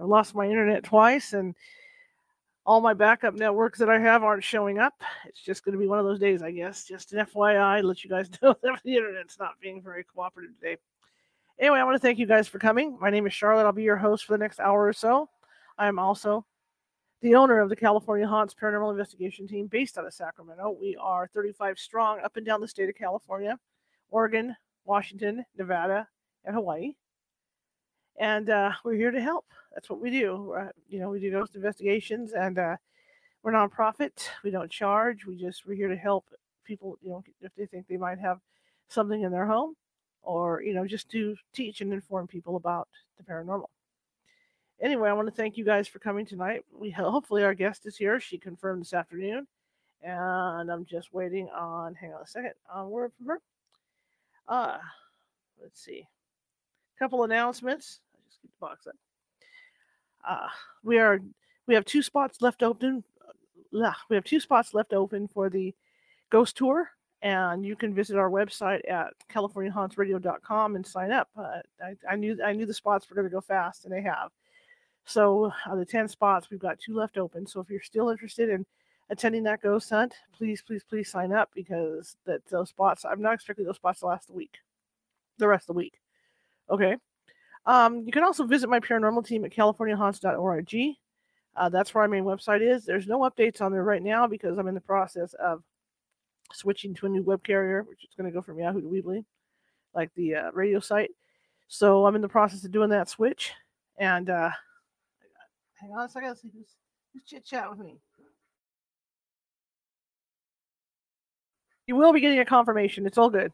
I've lost my internet twice, and all my backup networks that I have aren't showing up. It's just going to be one of those days, I guess. Just an FYI, let you guys know that the internet's not being very cooperative today. Anyway, I want to thank you guys for coming. My name is Charlotte. I'll be your host for the next hour or so. I am also the owner of the California Haunts Paranormal Investigation Team based out of Sacramento. We are 35 strong up and down the state of California, Oregon, Washington, Nevada, and Hawaii. And uh, we're here to help. That's what we do. Uh, you know, we do ghost investigations, and uh, we're nonprofit. We don't charge. We just we're here to help people. You know, if they think they might have something in their home, or you know, just to teach and inform people about the paranormal. Anyway, I want to thank you guys for coming tonight. We hopefully our guest is here. She confirmed this afternoon, and I'm just waiting on. Hang on a second. On word from her. Uh, let's see. Couple announcements. Box up. Uh, we are we have two spots left open. Uh, we have two spots left open for the ghost tour, and you can visit our website at californiahauntsradio.com and sign up. Uh, I, I knew I knew the spots were going to go fast, and they have. So, out of the ten spots, we've got two left open. So, if you're still interested in attending that ghost hunt, please, please, please sign up because that those spots. I'm not expecting those spots to last the week, the rest of the week. Okay. Um, you can also visit my paranormal team at californiahaunts.org. Uh, that's where our main website is. There's no updates on there right now because I'm in the process of switching to a new web carrier, which is going to go from Yahoo to Weebly, like the uh, radio site. So I'm in the process of doing that switch. And uh, hang on a second. Let's see who's, who's chit chat with me. You will be getting a confirmation. It's all good.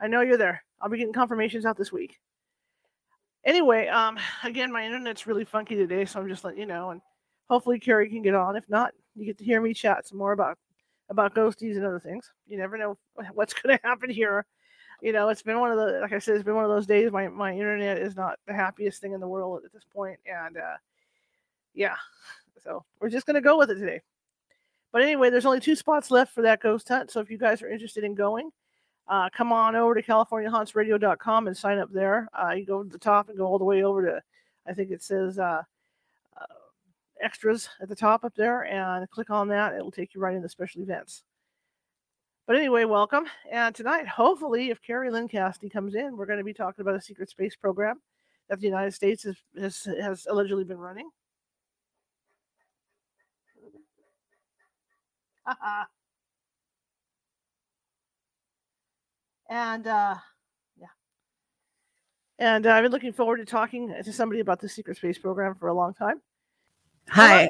I know you're there. I'll be getting confirmations out this week. Anyway, um, again, my internet's really funky today, so I'm just letting you know, and hopefully Kerry can get on. If not, you get to hear me chat some more about about ghosties and other things. You never know what's going to happen here. You know, it's been one of the like I said, it's been one of those days. My my internet is not the happiest thing in the world at this point, and uh, yeah, so we're just going to go with it today. But anyway, there's only two spots left for that ghost hunt. So if you guys are interested in going, uh, come on over to CaliforniaHauntsRadio.com and sign up there. Uh, you go to the top and go all the way over to, I think it says uh, uh, extras at the top up there, and click on that. It'll take you right into special events. But anyway, welcome. And tonight, hopefully, if Kerry Lynn comes in, we're going to be talking about a secret space program that the United States has, has, has allegedly been running. and uh, yeah, and uh, I've been looking forward to talking to somebody about the secret space program for a long time. Hi,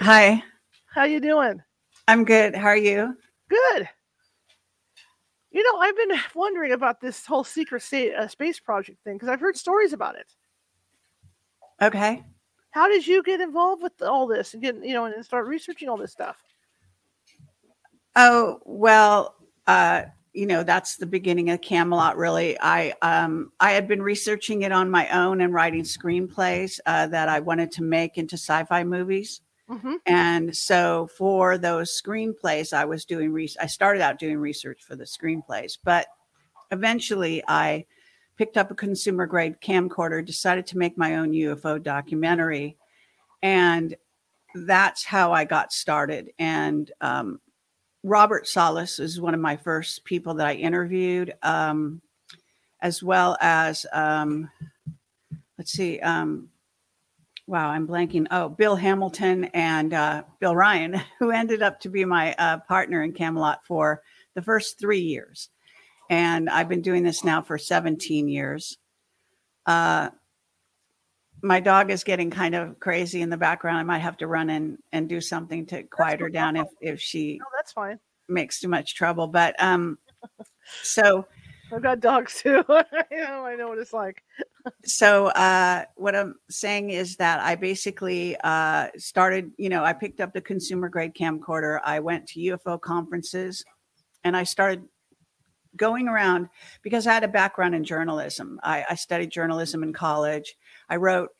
hi. How you doing? I'm good. How are you? Good. You know, I've been wondering about this whole secret state, uh, space project thing because I've heard stories about it. Okay. How did you get involved with all this and get, you know, and start researching all this stuff? Oh, well, uh, you know, that's the beginning of Camelot, really. I um, I had been researching it on my own and writing screenplays uh, that I wanted to make into sci-fi movies. Mm-hmm. And so for those screenplays, I was doing re- I started out doing research for the screenplays, but eventually I picked up a consumer grade camcorder, decided to make my own UFO documentary, and that's how I got started. And um, Robert Salas is one of my first people that I interviewed, um, as well as um, let's see, um, wow, I'm blanking. Oh, Bill Hamilton and uh, Bill Ryan, who ended up to be my uh, partner in Camelot for the first three years, and I've been doing this now for 17 years. Uh, my dog is getting kind of crazy in the background. I might have to run in and do something to quiet her down if if she No, that's fine. makes too much trouble. But um, so I've got dogs too. I know, I know what it's like. so uh, what I'm saying is that I basically uh, started, you know, I picked up the consumer grade camcorder. I went to UFO conferences and I started going around because I had a background in journalism. I, I studied journalism in college. I wrote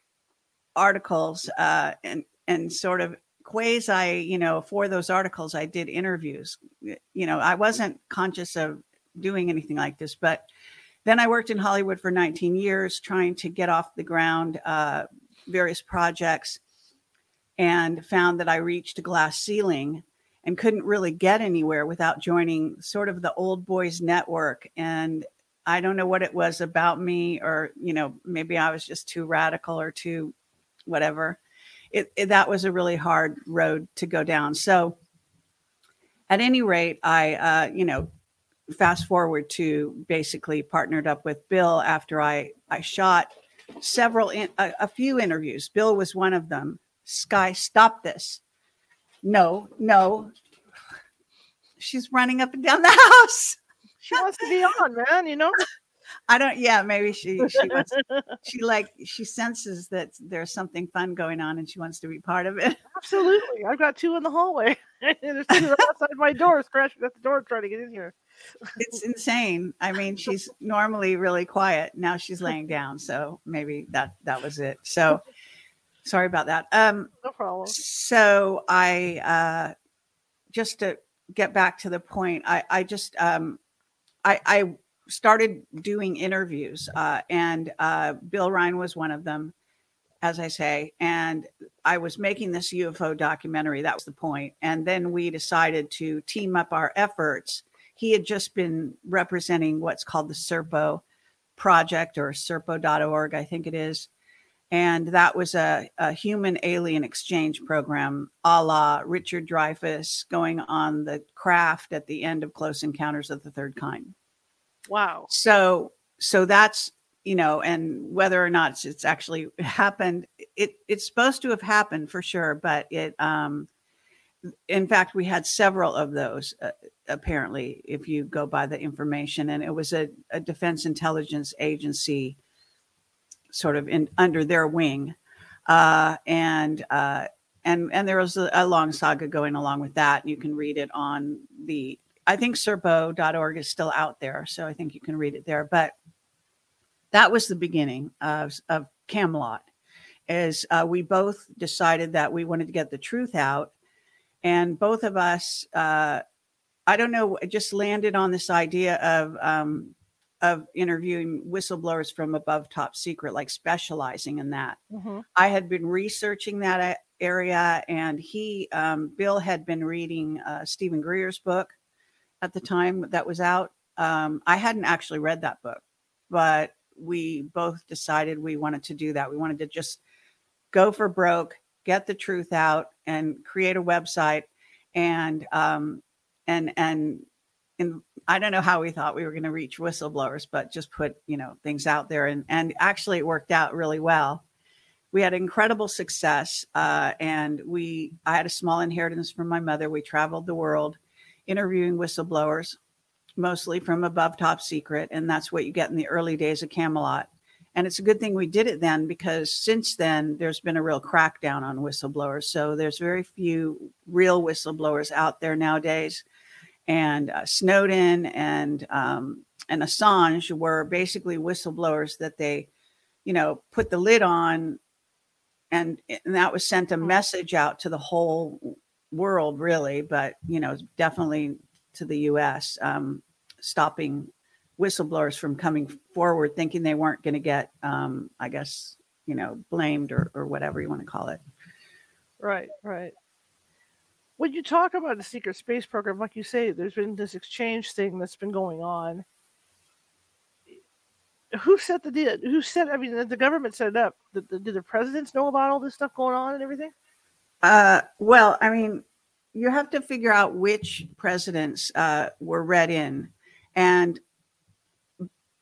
articles uh, and and sort of quasi, you know, for those articles, I did interviews. You know, I wasn't conscious of doing anything like this, but then I worked in Hollywood for 19 years, trying to get off the ground uh, various projects, and found that I reached a glass ceiling and couldn't really get anywhere without joining sort of the old boys network. And I don't know what it was about me, or you know, maybe I was just too radical or too whatever. It, it that was a really hard road to go down. So, at any rate, I uh, you know fast forward to basically partnered up with Bill after I I shot several in, a, a, few interviews. Bill was one of them. Sky, stop this. No, no. She's running up and down the house. She wants to be on, man, you know. I don't yeah, maybe she she wants she like she senses that there's something fun going on and she wants to be part of it. Absolutely. I've got two in the hallway. there's two outside my door scratching at the door trying to get in here it's insane. I mean, she's normally really quiet. Now she's laying down. So maybe that that was it. So sorry about that. Um no problem. So I uh just to get back to the point, I I just um I I started doing interviews uh and uh Bill Ryan was one of them as I say, and I was making this UFO documentary. That was the point. And then we decided to team up our efforts he had just been representing what's called the Serpo project or serpo.org, I think it is. And that was a, a human alien exchange program a la Richard Dreyfuss going on the craft at the end of Close Encounters of the Third Kind. Wow. So, so that's, you know, and whether or not it's, actually happened, it, it's supposed to have happened for sure, but it, um, in fact, we had several of those, uh, apparently, if you go by the information. And it was a, a defense intelligence agency sort of in under their wing. Uh, and uh, and and there was a, a, long saga going along with that. You can read it on the I think serpo.org is still out there, so I think you can read it there. But that was the beginning of, of Camelot. As uh, we both decided that we wanted to get the truth out, and both of us uh, i don't know just landed on this idea of um, of interviewing whistleblowers from above top secret like specializing in that. Mm-hmm. i had been researching that area and he um, bill had been reading uh, steven greer's book at the time that was out. Um, i hadn't actually read that book but we both decided we wanted to do that. We wanted to just go for broke get the truth out and create a website and um, and and and I don't know how we thought we were going to reach whistleblowers, but just put you know things out there, and and actually it worked out really well. We had incredible success, uh, and we I had a small inheritance from my mother. We traveled the world, interviewing whistleblowers, mostly from above top secret, and that's what you get in the early days of Camelot. And it's a good thing we did it then because since then there's been a real crackdown on whistleblowers. So there's very few real whistleblowers out there nowadays. And uh, Snowden and um, and Assange were basically whistleblowers that they, you know, put the lid on, and, and that was sent a message out to the whole world, really, but you know, definitely to the U.S. Um, stopping whistleblowers from coming forward thinking they weren't going to get um, i guess you know blamed or, or whatever you want to call it right right when you talk about the secret space program like you say there's been this exchange thing that's been going on who set the deal who set i mean the government set it up did the, did the presidents know about all this stuff going on and everything uh, well i mean you have to figure out which presidents uh, were read in and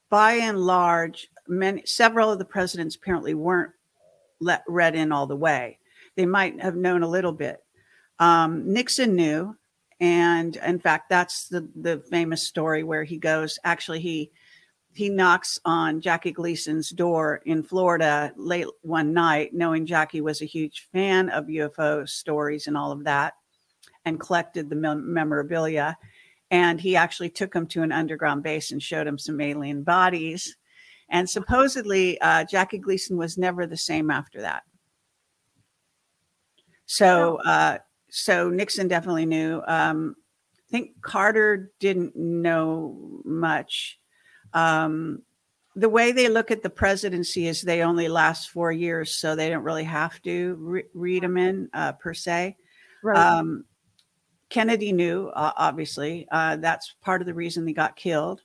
by and large, many several of the presidents apparently weren't let read in all the way. They might have known a little bit. Um, Nixon knew, and in fact, that's the the famous story where he goes. Actually, he he knocks on Jackie Gleason's door in Florida late one night, knowing Jackie was a huge fan of UFO stories and all of that, and collected the memorabilia. And he actually took him to an underground base and showed him some alien bodies. And supposedly, uh, Jackie Gleason was never the same after that. So, uh, so Nixon definitely knew. Um, I think Carter didn't know much. Um, the way they look at the presidency is they only last four years, so they don't really have to re- read them in uh, per se. Right. Um, Kennedy knew, uh, obviously. Uh, that's part of the reason they got killed,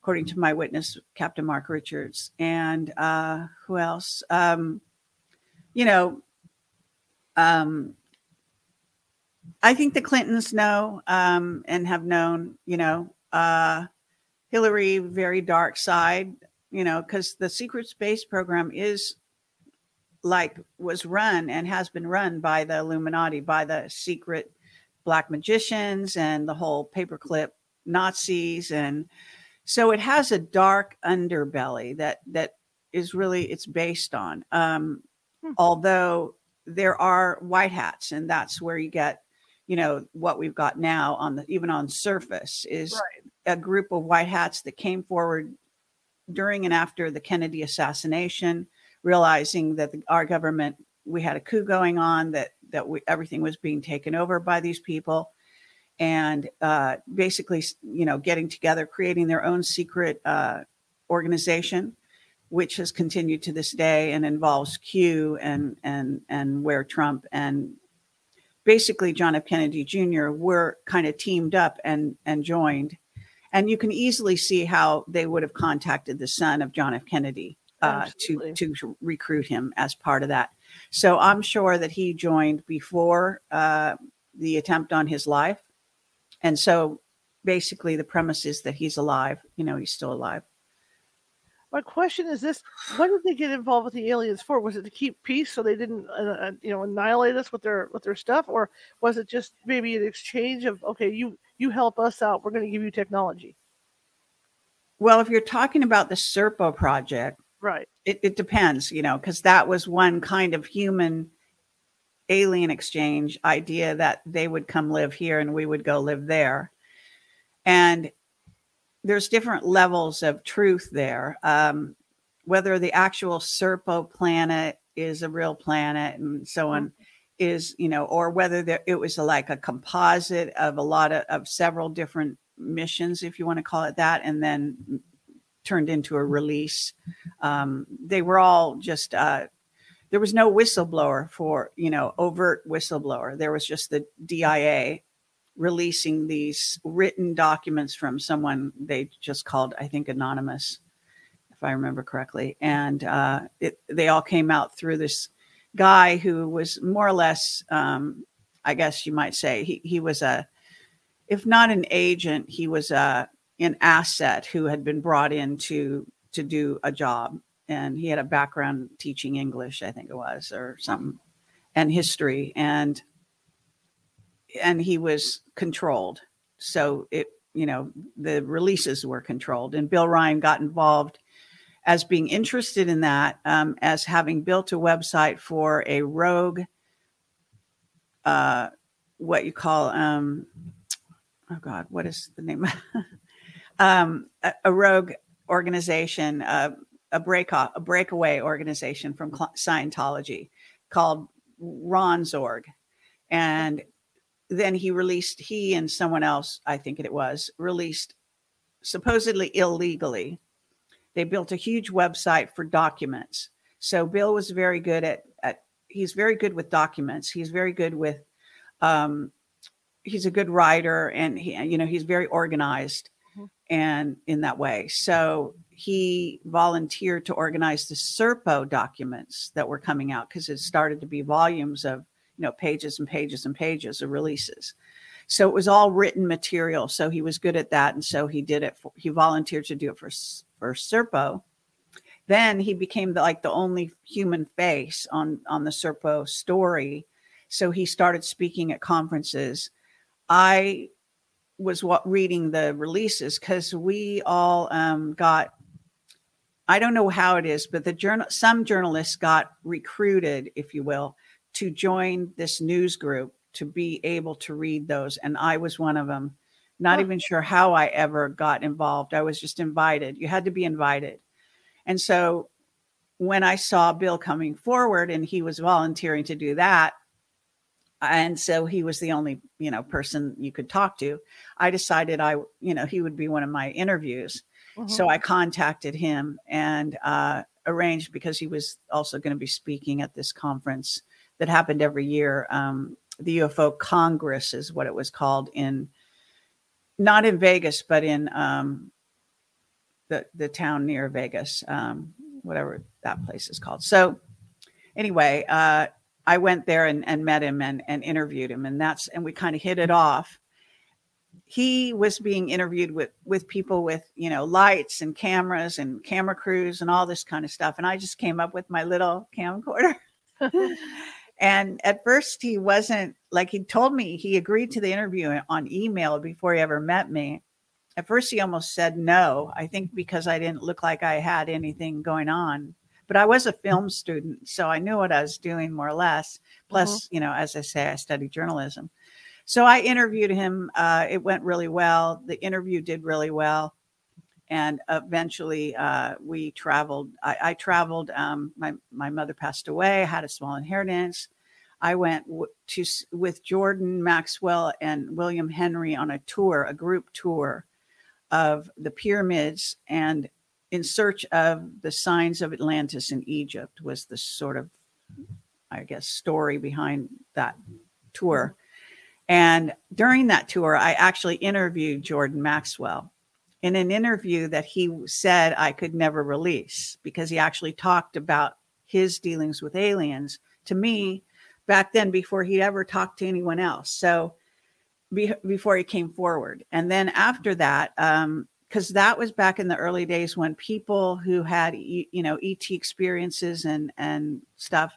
according to my witness, Captain Mark Richards. And uh, who else? Um, you know, um, I think the Clintons know um, and have known, you know, uh, Hillary, very dark side, you know, because the secret space program is like was run and has been run by the Illuminati, by the secret black magicians and the whole paperclip Nazis. And so it has a dark underbelly that, that is really, it's based on. Um, hmm. Although there are white hats and that's where you get you know what we've got now on the even on surface is right. a group of white hats that came forward during and after the Kennedy assassination, realizing that the, our government we had a coup going on that that we, everything was being taken over by these people, and uh, basically you know getting together, creating their own secret uh, organization, which has continued to this day and involves Q and and and where Trump and basically John F. Kennedy Jr. were kind of teamed up and and joined, and you can easily see how they would have contacted the son of John F. Kennedy uh, to to recruit him as part of that. So I'm sure that he joined before uh, the attempt on his life, and so basically the premise is that he's alive. You know, he's still alive. My question is this: What did they get involved with the aliens for? Was it to keep peace so they didn't, uh, uh, you know, annihilate us with their with their stuff, or was it just maybe an exchange of okay, you you help us out, we're going to give you technology? Well, if you're talking about the Serpo project, right, it, it depends, you know, because that was one kind of human alien exchange idea that they would come live here and we would go live there, and there's different levels of truth there. Um, whether the actual Serpo planet is a real planet and so on mm-hmm. is, you know, or whether there, it was a, like a composite of a lot of, of several different missions, if you want to call it that, and then turned into a release. Um, they were all just, uh, there was no whistleblower for, you know, overt whistleblower. There was just the DIA releasing these written documents from someone they just called, I think, anonymous, if I remember correctly, and uh, it, they all came out through this guy who was more or less, um, I guess you might say, he he was a, if not an agent, he was a an asset who had been brought in to to do a job, and he had a background teaching English, I think it was, or something, and history, and and he was controlled. So it, you know, the releases were controlled, and Bill Ryan got involved as being interested in that, um, as having built a website for a rogue, uh, what you call, um, oh God, what is the name? um, a, a, rogue organization, uh, a break off, a breakaway organization from Scientology called Ron's Org, And then he released he and someone else i think it was released supposedly illegally they built a huge website for documents. So bill was very good at, at he's very good with documents. He's very good with um, he's a good writer and he you know he's very organized mm-hmm. and in that way. So he volunteered to organize the serpo documents that were coming out because it started to be volumes of you know, pages and pages and pages of releases. So it was all written material. So he was good at that. And so he did it. For, he volunteered to do it for, for Serpo. Then he became the, like the only human face on, on the Serpo story. So he started speaking at conferences. I was what reading the releases because we all um, got I don't know how it is, but the journal some journalists got recruited, if you will, to join this news group to be able to read those, and I was one of them. Not Huh. even sure how I ever got involved. I was just invited. You had to be invited, and so when I saw Bill coming forward and he was volunteering to do that, and so he was the only you know person you could talk to. I decided I you know he would be one of my interviews. Mhm. So I contacted him and uh, arranged because he was also going to be speaking at this conference that happened every year. Um, the UFO Congress is what it was called in, not in Vegas, but in um, the the town near Vegas, um, whatever that place is called. So anyway, uh, I went there and, and met him and, and interviewed him, and that's and we kind of hit it off he was being interviewed with with people with you know lights and cameras and camera crews and all this kind of stuff and i just came up with my little camcorder and at first he wasn't like he told me he agreed to the interview on email before he ever met me at first he almost said no i think because i didn't look like i had anything going on but i was a film student so i knew what i was doing more or less plus you know as i say i studied journalism so I interviewed him. Uh, it went really well. The interview did really well. And eventually uh, we traveled. I, I traveled. Um, my, my mother passed away, I had a small inheritance. I went w- to with Jordan Maxwell and William Henry on a tour, a group tour of the pyramids and in search of the signs of Atlantis in Egypt was the sort of, I guess, story behind that tour. And during that tour, I actually interviewed Jordan Maxwell in an interview that he said I could never release because he actually talked about his dealings with aliens to me back then before he ever talked to anyone else. So be, before he came forward. And then after that, um, because that was back in the early days when people who had you know ET experiences and and stuff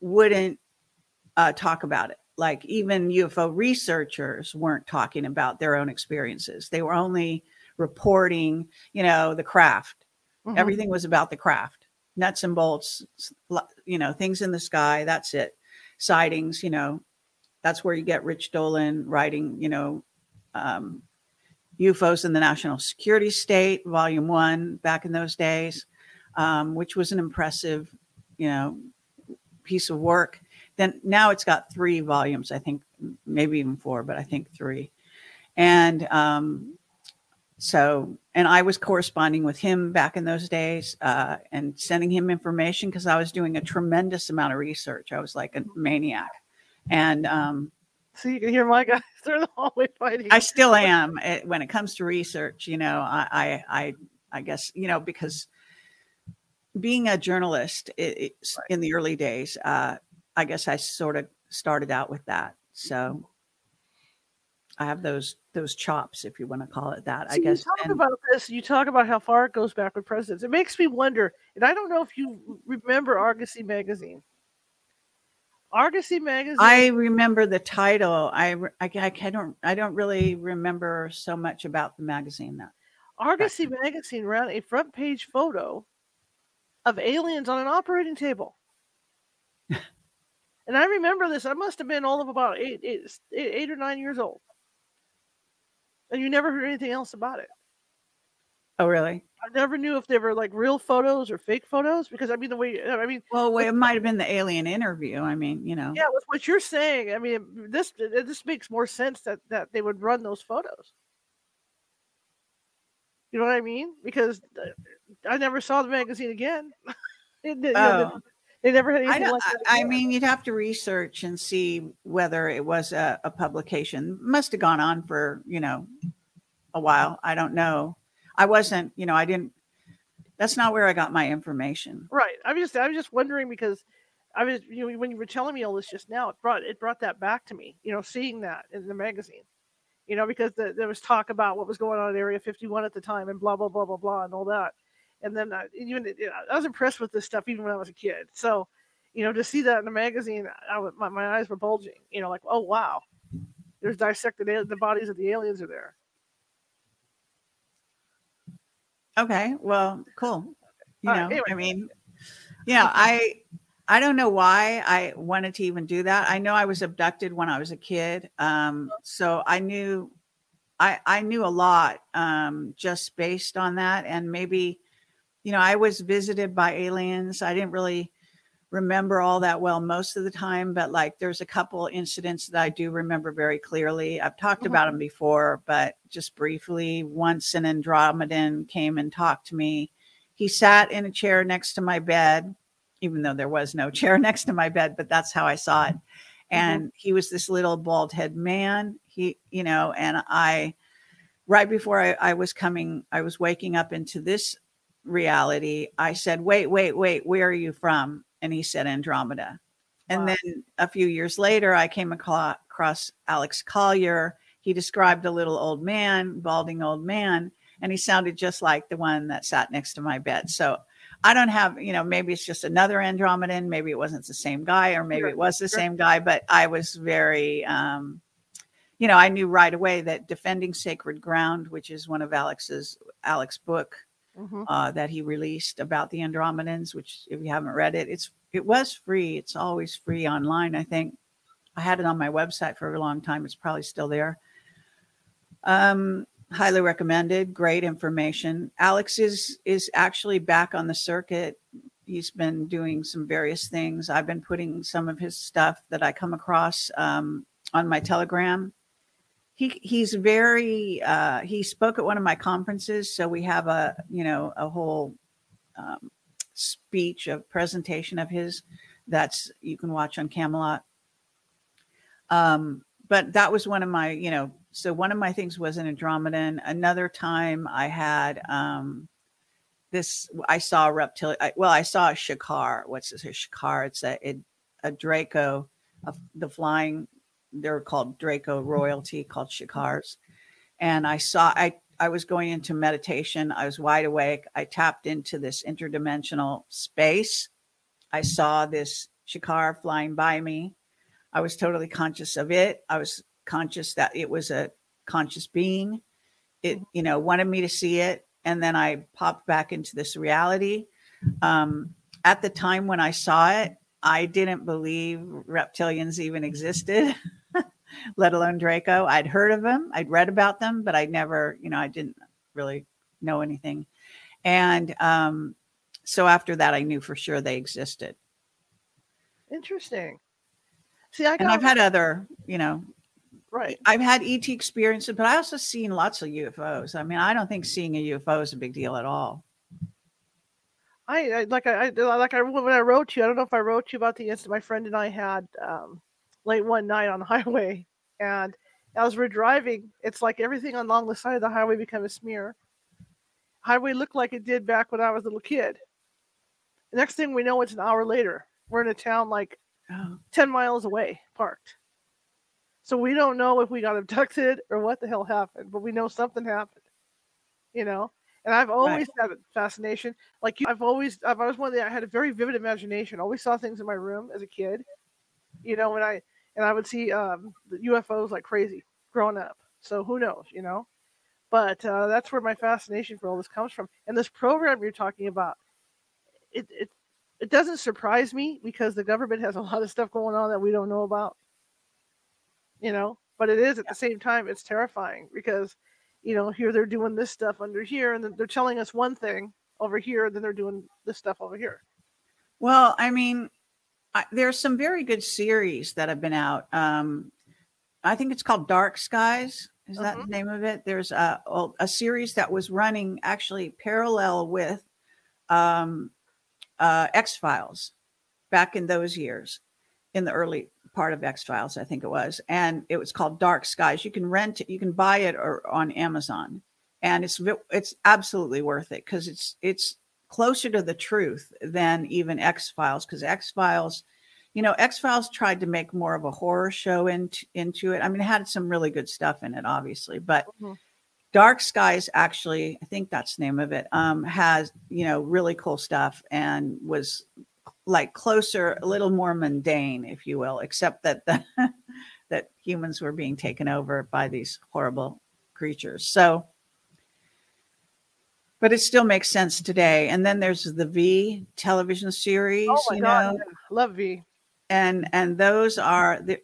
wouldn't uh, talk about it like even UFO researchers weren't talking about their own experiences. They were only reporting, you know, the craft. Mhm. Everything was about the craft, nuts and bolts, you know, things in the sky. That's it. Sightings, you know, that's where you get Rich Dolan writing, you know, um, UFOs in the National Security State, Volume One, back in those days, um, which was an impressive, you know, piece of work then now it's got three volumes i think maybe even four but i think three and um, so and i was corresponding with him back in those days uh, and sending him information because i was doing a tremendous amount of research i was like a maniac and um, So you can hear my guys they're the hallway fighting. i still am eh, when it comes to research you know i i i, I guess you know because being a journalist it, it's in the early days uh, I guess I sort of started out with that. So I have those those chops, if you want to call it that. I guess. you talk and- about this. You talk about how far it goes back with presidents. It makes me wonder, and I don't know if you remember Argosy magazine. Argosy magazine. I remember the title. I, I I don't I don't really remember so much about the magazine that. Argosy magazine ran a front page photo of aliens on an operating table. and I remember this. I must have been all of about eight, eight, eight or nine years old. And you never heard anything else about it. Oh, really? I never knew if they were like real photos or fake photos because I mean the way I mean Well, it might have been the alien interview. I mean, you know. yeah with what you're saying I mean this this makes more sense that that they would run those photos. You know what I mean? Because uh, I never saw the magazine again. It- you know, Oh. They never had I, anything don't, like that. I I mean, you'd have to research and see whether it was a, a publication. Must have gone on for you know a while. I don't know. I wasn't, you know, I didn't. That's not where I got my information. Right. I'm just I was just wondering because I was you know when you were telling me all this just now, it brought it brought that back to me. You know, seeing that in the magazine. You know, because the, there was talk about what was going on at Area 51 at the time and blah blah blah blah blah and all that. And then I, even you know, I was impressed with this stuff even when I was a kid. So, you know, to see that in the magazine, I, my my eyes were bulging. You know, like oh wow, there's dissected the bodies of the aliens are there. Okay, well, cool. You Uh, know, anyway. I mean, know, I I don't know why I wanted to even do that. I know I was abducted when I was a kid, um, so I knew I I knew a lot um, just based on that, and maybe you know I was visited by aliens. I didn't really remember all that well most of the time, but like there's a couple incidents that I do remember very clearly. I've talked Mhm. about them before, but just briefly. Once an Andromedan came and talked to me. He sat in a chair next to my bed, even though there was no chair next to my bed, but that's how I saw it. And he was this little bald head man. He, you know, and I, right before I, I was coming, I was waking up into this reality. I said, wait, wait, wait, where are you from? And he said, Andromeda. And then a few years later, I came across Alex Collier. He described a little old man, balding old man, and he sounded just like the one that sat next to my bed. So I don't have, you know, maybe it's just another Andromedan. Maybe it wasn't the same guy, or maybe it was the same guy, but I was very, um, you know, I knew right away that Defending Sacred Ground, which is one of Alex's, Alex book, Mhm. uh, that he released about the Andromedans, which if you haven't read it, it's it was free. It's always free online. I think I had it on my website for a long time. It's probably still there. Um, highly recommended. Great information. Alex is is actually back on the circuit. He's been doing some various things. I've been putting some of his stuff that I come across um, on my Telegram. He he's very. Uh, he spoke at one of my conferences, so we have a you know a whole um, speech, a presentation of his that's you can watch on Camelot. Um, but that was one of my, you know, so one of my things was an Andromedan. Another time I had um, this, I saw a reptilian. Well, I saw a shikar. What's this? A shikar? It's a it, a Draco, of the flying. They're called Draco royalty, called shikars. And I saw I I was going into meditation. I was wide awake. I tapped into this interdimensional space. I saw this shikar flying by me. I was totally conscious of it. I was conscious that it was a conscious being. It, you know, wanted me to see it. And then I popped back into this reality. Um, at the time when I saw it, I didn't believe reptilians even existed, let alone Draco. I'd heard of them, I'd read about them, but I never, you know, I didn't really know anything. And um, so after that, I knew for sure they existed. Interesting. See, I got And I've had other, you know, right. I've had ET experiences, but I also seen lots of UFOs. I mean, I don't think seeing a UFO is a big deal at all. I, I like I, I like I when I wrote you. I don't know if I wrote you about the incident my friend and I had um, late one night on the highway, and as we're driving, it's like everything along the side of the highway became a smear. Highway looked like it did back when I was a little kid. The next thing we know, it's an hour later. We're in a town like Oh, 10 miles away, parked. So we don't know if we got abducted or what the hell happened, but we know something happened. You know? And I've always had a fascination. Like you, I've always, I've always one of the, I had a very vivid imagination. Always saw things in my room as a kid. You know, when I, and I would see um, the UFOs like crazy growing up. So who knows, you know? But uh, that's where my fascination for all this comes from. And this program you're talking about, it, it it doesn't surprise me because the government has a lot of stuff going on that we don't know about. You know, but it is at the same time it's terrifying because you know here they're doing this stuff under here and then they're telling us one thing over here and then they're doing this stuff over here. Well, I mean, I, there's some very good series that have been out. Um, I think it's called Dark Skies. Is that Mhm. the name of it? There's a a series that was running actually parallel with um, uh, X Files back in those years, in the early part of X Files, I think it was, and it was called Dark Skies. You can rent it, you can buy it or on Amazon, and it's it's absolutely worth it because it's it's closer to the truth than even X Files because X Files. You know, X Files tried to make more of a horror show into, into it. I mean, it had some really good stuff in it, obviously, but Mhm. Dark Skies actually, I think that's the name of it, um, has, you know, really cool stuff and was like closer, a little more mundane, if you will, except that the that humans were being taken over by these horrible creatures. So but it still makes sense today. And then there's the V television oh series, Oh my you god, know, yeah. love V. and and those are the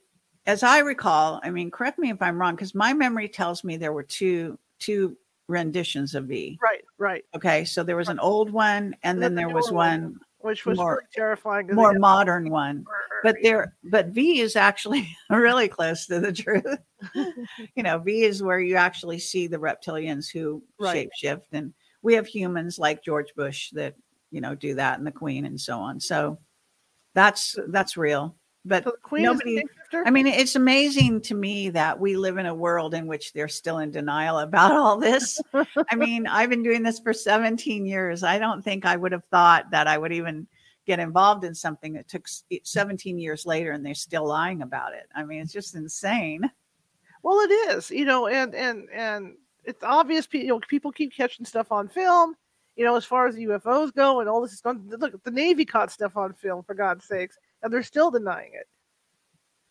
as I recall, I mean, correct me if I'm wrong, because my memory tells me there were two two renditions of V. Right, right. Okay, so there was an old one, and then the there was one, one Which was More- terrifying. more modern one. But there, but V is actually really close to the truth. you know, V is where you actually see the reptilians who Right. shapeshift, and we have humans like George Bush that you know do that, and the Queen, and so on. So that's that's real. But So the queen nobody- is a shapeshifter? I mean, it's amazing to me that we live in a world in which they're still in denial about all this. I mean, I've been doing this for 17 years. I don't think I would have thought that I would even get involved in something that took 17 years later and they're still lying about it. I mean, it's just insane. Well, it is, you know, and and and it's obvious. pe- You know, people keep catching stuff on film. You know, as far as the UFOs go, and all this is going. Look, the Navy caught stuff on film for God's sakes, and they're still denying it.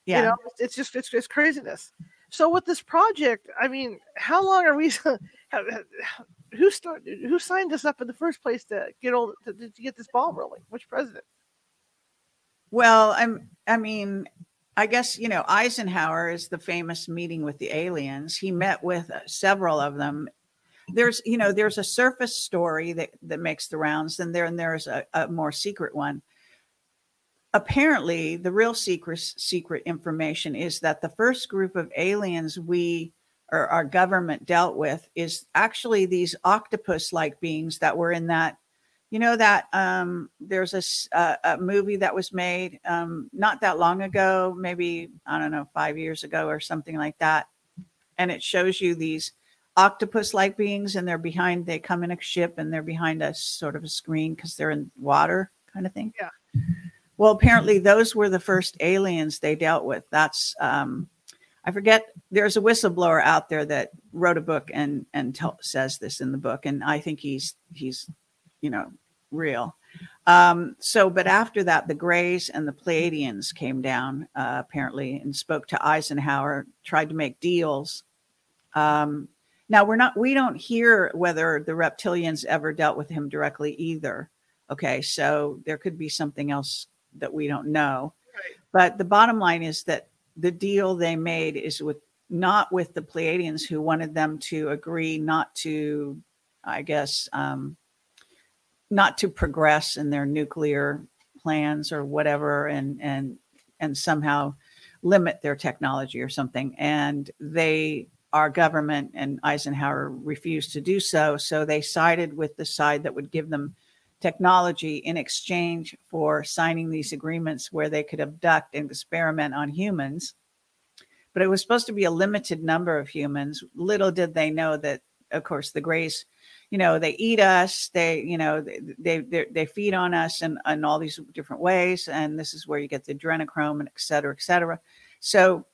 Yeah. You know, it's, it's just it's just craziness. So with this project, I mean, how long are we? Who started? Who signed us up in the first place to get all to, to get this ball rolling? Which president? Well, I'm I mean, I guess you know Eisenhower is the famous meeting with the aliens. He met with uh, several of them. There's you know there's a surface story that that makes the rounds, and there and there's a, a more secret one. Apparently, the real secret secret information is that the first group of aliens we or our government dealt with is actually these octopus like beings that were in that you know that um, there's a movie that was made um, not that long ago, maybe I don't know, five years ago or something like that, and it shows you these octopus-like beings, and they're behind. They come in a ship, and they're behind a sort of a screen because they're in water, kind of thing. Yeah. Well, apparently those were the first aliens they dealt with. That's um, I forget. There's a whistleblower out there that wrote a book and and tell, says this in the book, and I think he's he's you know real. Um, so, but after that, the Greys and the Pleiadians came down uh, apparently and spoke to Eisenhower, tried to make deals. Um, now we're not, we don't hear whether the reptilians ever dealt with him directly either. Okay, so there could be something else that we don't know. Right. But the bottom line is that the deal they made is with not with the Pleiadians who wanted them to agree not to, I guess, um, not to progress in their nuclear plans or whatever, and and and somehow limit their technology or something. And they, our government and Eisenhower refused to do so. So they sided with the side that would give them technology in exchange for signing these agreements where they could abduct and experiment on humans. But it was supposed to be a limited number of humans. Little did they know that, of course, the Greys, you know, they eat us. They, you know, they they they, feed on us in, in all these different ways, and this is where you get the adrenochrome and et cetera, et cetera. So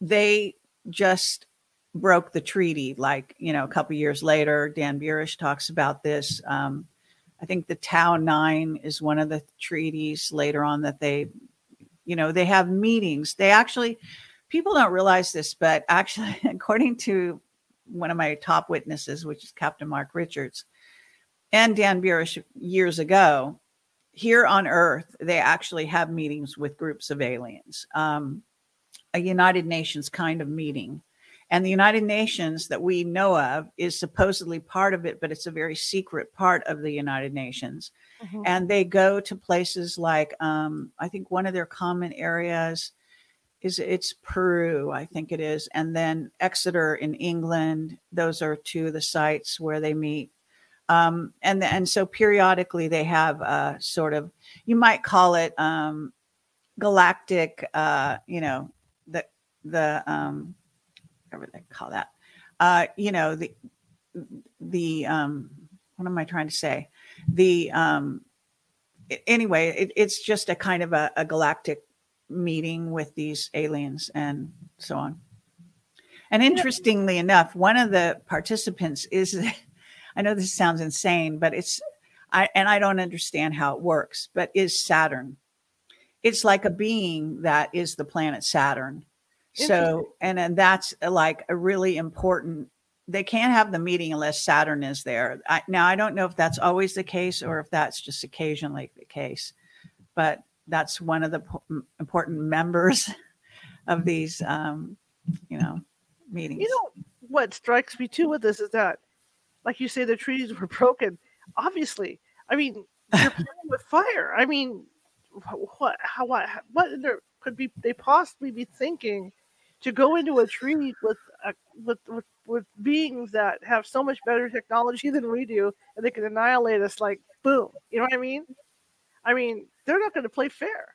they just broke the treaty. Like you know, a couple years later, Dan Burisch talks about this. Um, I think the Tau Nine is one of the treaties later on that they, you know, they have meetings. They actually, people don't realize this, but actually, according to one of my top witnesses, which is Captain Mark Richards, and Dan Burisch years ago, here on Earth, they actually have meetings with groups of aliens, um, a United Nations kind of meeting. And the United Nations that we know of is supposedly part of it, but it's a very secret part of the United Nations. Mhm. And they go to places like, um, I think one of their common areas is it's Peru, I think it is, and then Exeter in England. Those are two of the sites where they meet. Um, and and so periodically they have a sort of you might call it um, galactic, uh, you know, the the um, whatever they call that, uh, you know, the the um, what am I trying to say? The um, anyway, it, it's just a kind of a, a galactic meeting with these aliens and so on. And interestingly enough, one of the participants is, I know this sounds insane, but it's, I and I don't understand how it works, but is Saturn. It's like a being that is the planet Saturn. So, and and that's uh, like a really important they can't have the meeting unless Saturn is there. I, now I don't know if that's always the case or if that's just occasionally the case, but that's one of the important members of these, um, you know, meetings. You know what strikes me too with this is that, like you say, the treaties were broken. Obviously, I mean, you're playing with fire. I mean, what, how, what, what there could be they possibly be thinking to go into a treaty with, a, with with with beings that have so much better technology than we do, and they can annihilate us like boom. You know what I mean? I mean, they're not going to play fair.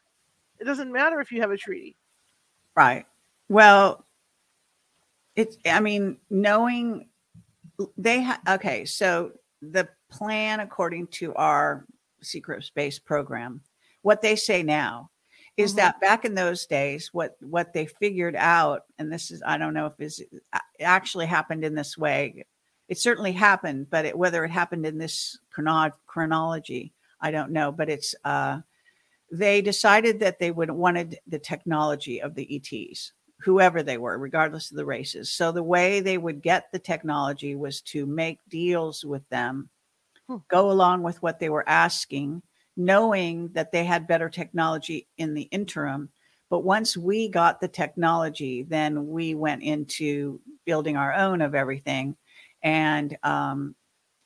It doesn't matter if you have a treaty. Right. Well, it's, I mean, knowing they have, okay, so the plan according to our secret space program, what they say now is mm-hmm. that back in those days, what what they figured out, and this is I don't know if is uh, actually happened in this way. It certainly happened, but it, whether it happened in this chrono- chronology, I don't know. But it's uh, they decided that they would wanted the technology of the ETs, whoever they were, regardless of the races. So the way they would get the technology was to make deals with them, hmm. go along with what they were asking, knowing that they had better technology in the interim. But once we got the technology, then we went into building our own of everything, and um,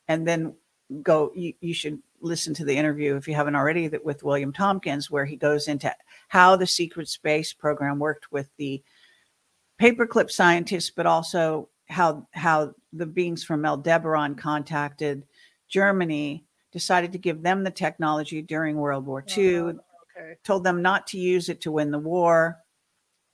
and then go. You, you should listen to the interview if you haven't already that with William Tompkins, where he goes into how the secret space program worked with the paperclip scientists, but also how how the beings from Aldebaran contacted Germany, decided to give them the technology during World War II, oh, okay. told them not to use it to win the war.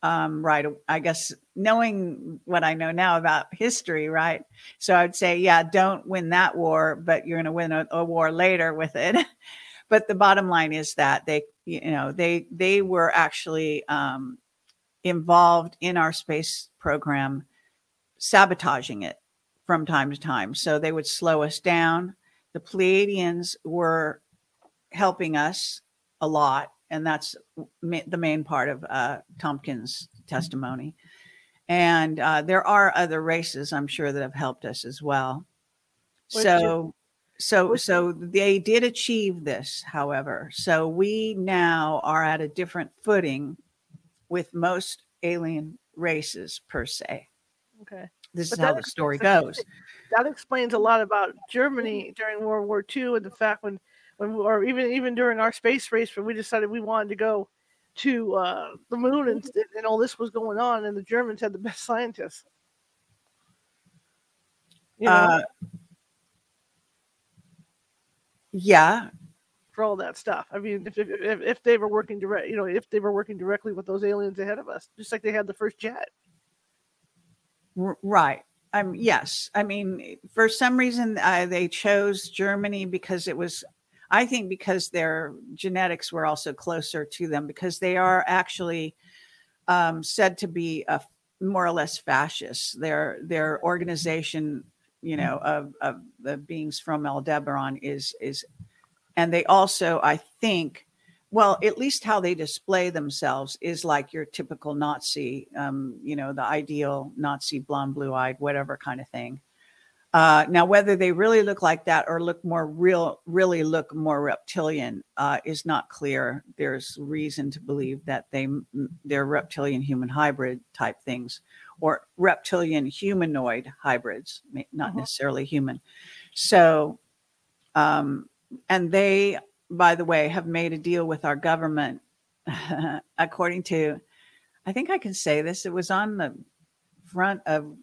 Um, right, I guess knowing what I know now about history, right? So I would say, yeah, don't win that war, but you're going to win a, a, war later with it. but the bottom line is that they, you know, they they were actually um, involved in our space program, sabotaging it from time to time. So they would slow us down. The Pleiadians were helping us a lot, and that's the main part of uh, Tompkins' testimony. And uh, there are other races, I'm sure, that have helped us as well. so, so, so they did achieve this, however. So we now are at a different footing with most alien races per se. Okay. This but is how the story goes. That explains a lot about Germany during World War II and the fact when, when, or even even during our space race when we decided we wanted to go to uh, the moon and, and all this was going on, and the Germans had the best scientists. You know, uh, yeah, for all that stuff. I mean, if, if if they were working direct, you know, if they were working directly with those aliens ahead of us, just like they had the first jet. Right. Um. Yes. I mean, for some reason, uh, they chose Germany because it was I think because their genetics were also closer to them, because they are actually um, said to be a, more or less fascist. Their their organization, you know, of, of the beings from Aldebaran is is, and they also, I think, well, at least how they display themselves is like your typical Nazi, um, you know, the ideal Nazi blonde, blue eyed, whatever kind of thing. Uh, now, whether they really look like that or look more real, really look more reptilian, uh, is not clear. There's reason to believe that they they're reptilian human hybrid type things, or reptilian humanoid hybrids, not uh-huh. necessarily human. So, um, and they, by the way, have made a deal with our government, according to, I think I can say this. It was on the front of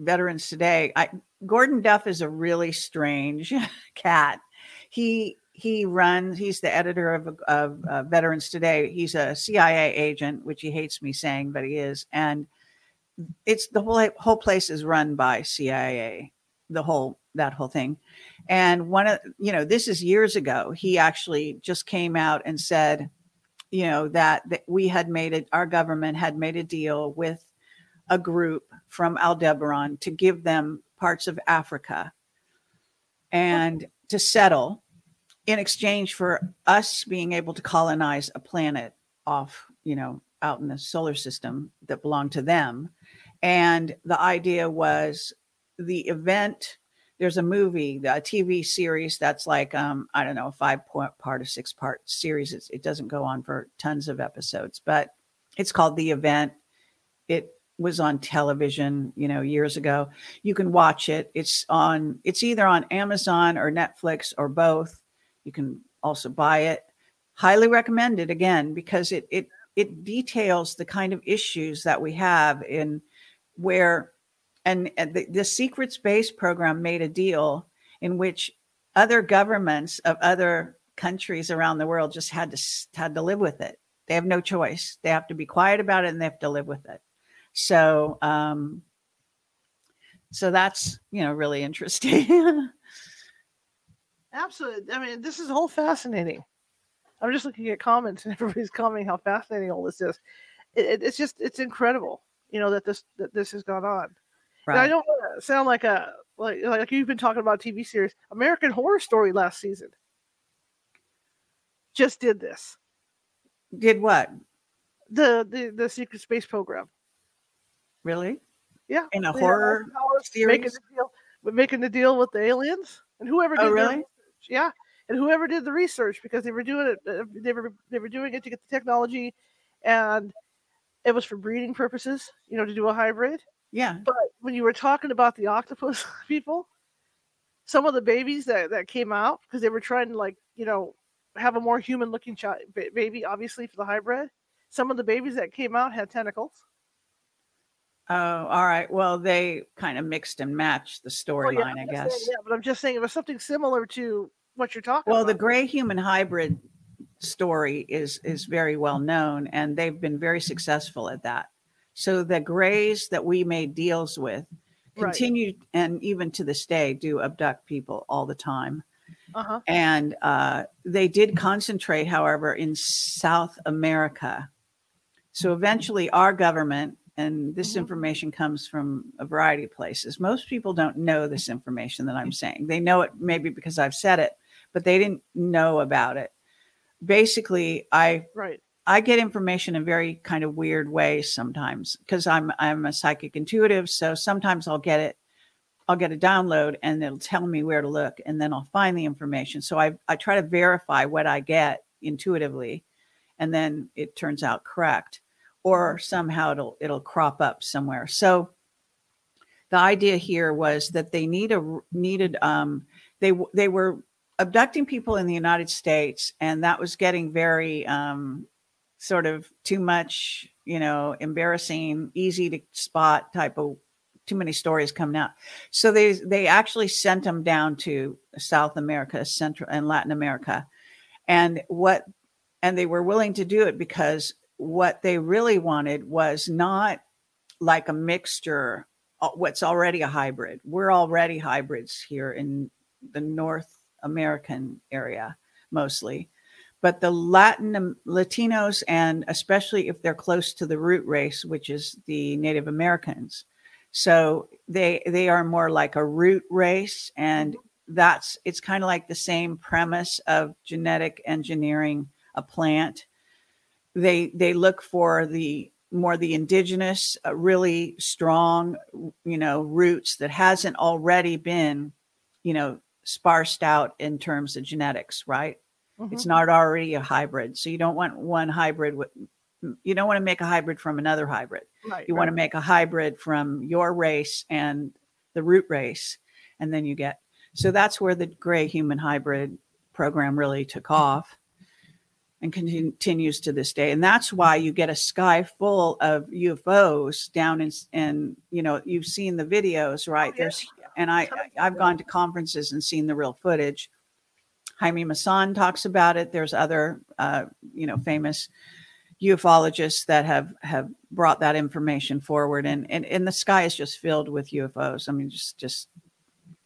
Veterans Today. I Gordon Duff is a really strange cat. He he runs. He's the editor of, of uh, Veterans Today. He's a CIA agent, which he hates me saying, but he is. And it's the whole whole place is run by CIA. The whole that whole thing. And one of you know this is years ago. He actually just came out and said, you know that, that we had made it. Our government had made a deal with a group from Aldebaran to give them parts of Africa and to settle in exchange for us being able to colonize a planet off, you know, out in the solar system that belonged to them. And the idea was the event there's a movie, a TV series that's like um, I don't know, a five point part or six part series. It's, it doesn't go on for tons of episodes, but it's called The Event. It was on television, you know, years ago. You can watch it. It's on. It's either on Amazon or Netflix or both. You can also buy it. Highly recommended again because it it it details the kind of issues that we have in where and, and the, the secret space program made a deal in which other governments of other countries around the world just had to had to live with it. They have no choice. They have to be quiet about it and they have to live with it. So, um, so that's you know really interesting. Absolutely. I mean, this is all fascinating. I'm just looking at comments and everybody's commenting how fascinating all this is. It, it, it's just it's incredible, you know, that this that this has gone on. Right. I don't want to sound like a like like you've been talking about TV series. American Horror Story last season just did this. Did what? The the the secret space program. Really? Yeah. In a horror series. Making the deal, making the deal with the aliens and whoever oh, did oh, really? yeah, and whoever did the research because they were doing it. Uh, they were they were doing it to get the technology, and it was for breeding purposes. You know, to do a hybrid. Yeah. But when you were talking about the octopus people, some of the babies that, that came out because they were trying to like, you know, have a more human looking child baby, obviously for the hybrid. Some of the babies that came out had tentacles. Oh, all right. Well, they kind of mixed and matched the storyline, well, yeah, I guess. Saying, yeah, but I'm just saying it was something similar to what you're talking well, about. the gray human hybrid story is is very well known and they've been very successful at that. So the Greys that we made deals with continue right. and even to this day do abduct people all the time. Uh-huh. And uh, they did concentrate, however, in South America. So eventually, our government, and this mm-hmm. information comes from a variety of places. Most people don't know this information that I'm saying. They know it maybe because I've said it, but they didn't know about it. Basically, I right. I get information in very kind of weird ways sometimes because I'm I'm a psychic intuitive. So sometimes I'll get it, I'll get a download and it'll tell me where to look, and then I'll find the information. So I I try to verify what I get intuitively, and then it turns out correct, or somehow it'll it'll crop up somewhere. So the idea here was that they need a needed um they they were abducting people in the United States, and that was getting very um, sort of too much, you know, embarrassing, easy to spot type of too many stories coming out. So they they actually sent them down to South America, Central and Latin America. And what and they were willing to do it because what they really wanted was not like a mixture uh, what's already a hybrid. We're already hybrids here in the North American area mostly but the Latin Latinos, and especially if they're close to the root race, which is the Native Americans, so they they are more like a root race, and that's it's kind of like the same premise of genetic engineering a plant. They they look for the more the indigenous, uh, really strong, you know, roots that hasn't already been, you know, sparsed out in terms of genetics, right? Mm-hmm. It's not already a hybrid. So you don't want one hybrid with you don't want to make a hybrid from another hybrid. Right, you right. want to make a hybrid from your race and the root race. And then you get so that's where the gray human hybrid program really took mm-hmm. off and continues to this day. And that's why you get a sky full of UFOs down in, and you know, you've seen the videos, right? Oh, yeah. There's, and I, I've gone to conferences and seen the real footage. Jaime Maussan talks about it. There's other, uh, you know, famous ufologists that have have brought that information forward, and, and and the sky is just filled with UFOs. I mean, just just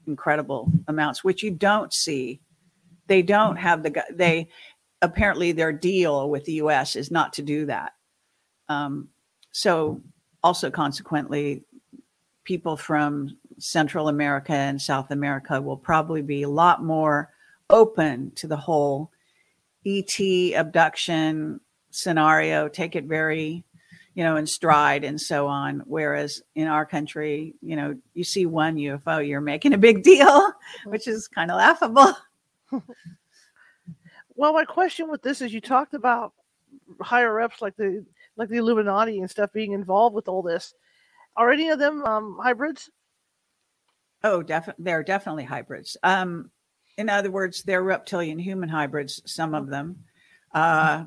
incredible amounts, which you don't see. They don't have the they apparently their deal with the U.S. is not to do that. Um, so also consequently, people from Central America and South America will probably be a lot more open to the whole ET abduction scenario, take it very, you know, in stride and so on. Whereas in our country, you know, you see one UFO, you're making a big deal, which is kind of laughable. Well, my question with this is you talked about higher ups like the like the Illuminati and stuff being involved with all this. Are any of them um, hybrids? Oh, definitely. They're definitely hybrids. Um, in other words, they're reptilian human hybrids, some of them. Uh,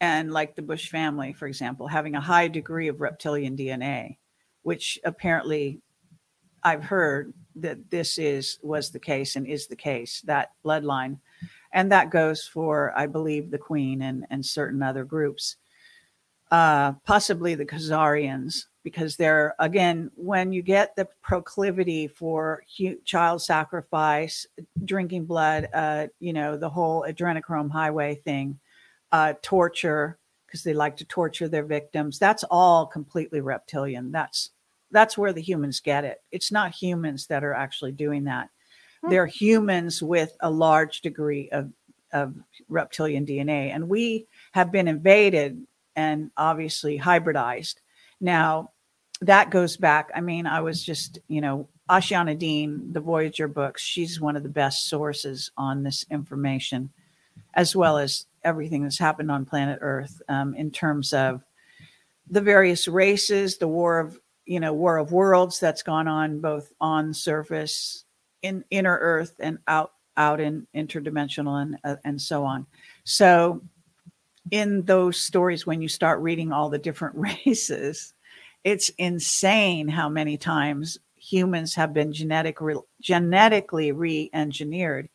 and like the Bush family, for example, having a high degree of reptilian DNA, which apparently I've heard that this is was the case and is the case, that bloodline. And that goes for, I believe, the Queen and, and certain other groups, uh, possibly the Khazarians, because they're, again, when you get the proclivity for child sacrifice, drinking blood, uh, you know, the whole adrenochrome highway thing, uh, torture, because they like to torture their victims, that's all completely reptilian. That's that's where the humans get it. It's not humans that are actually doing that. They're humans with a large degree of, of reptilian DNA. And we have been invaded and obviously hybridized. Now, that goes back. I mean, I was just, you know, Ashayana Deane, the Voyager books, she's one of the best sources on this information, as well as everything that's happened on planet Earth um, in terms of the various races, the war of, you know, war of worlds that's gone on both on surface, in inner Earth, and out out in interdimensional and uh, and so on. So, in those stories, when you start reading all the different races, it's insane how many times humans have been genetic re- genetically re-engineered.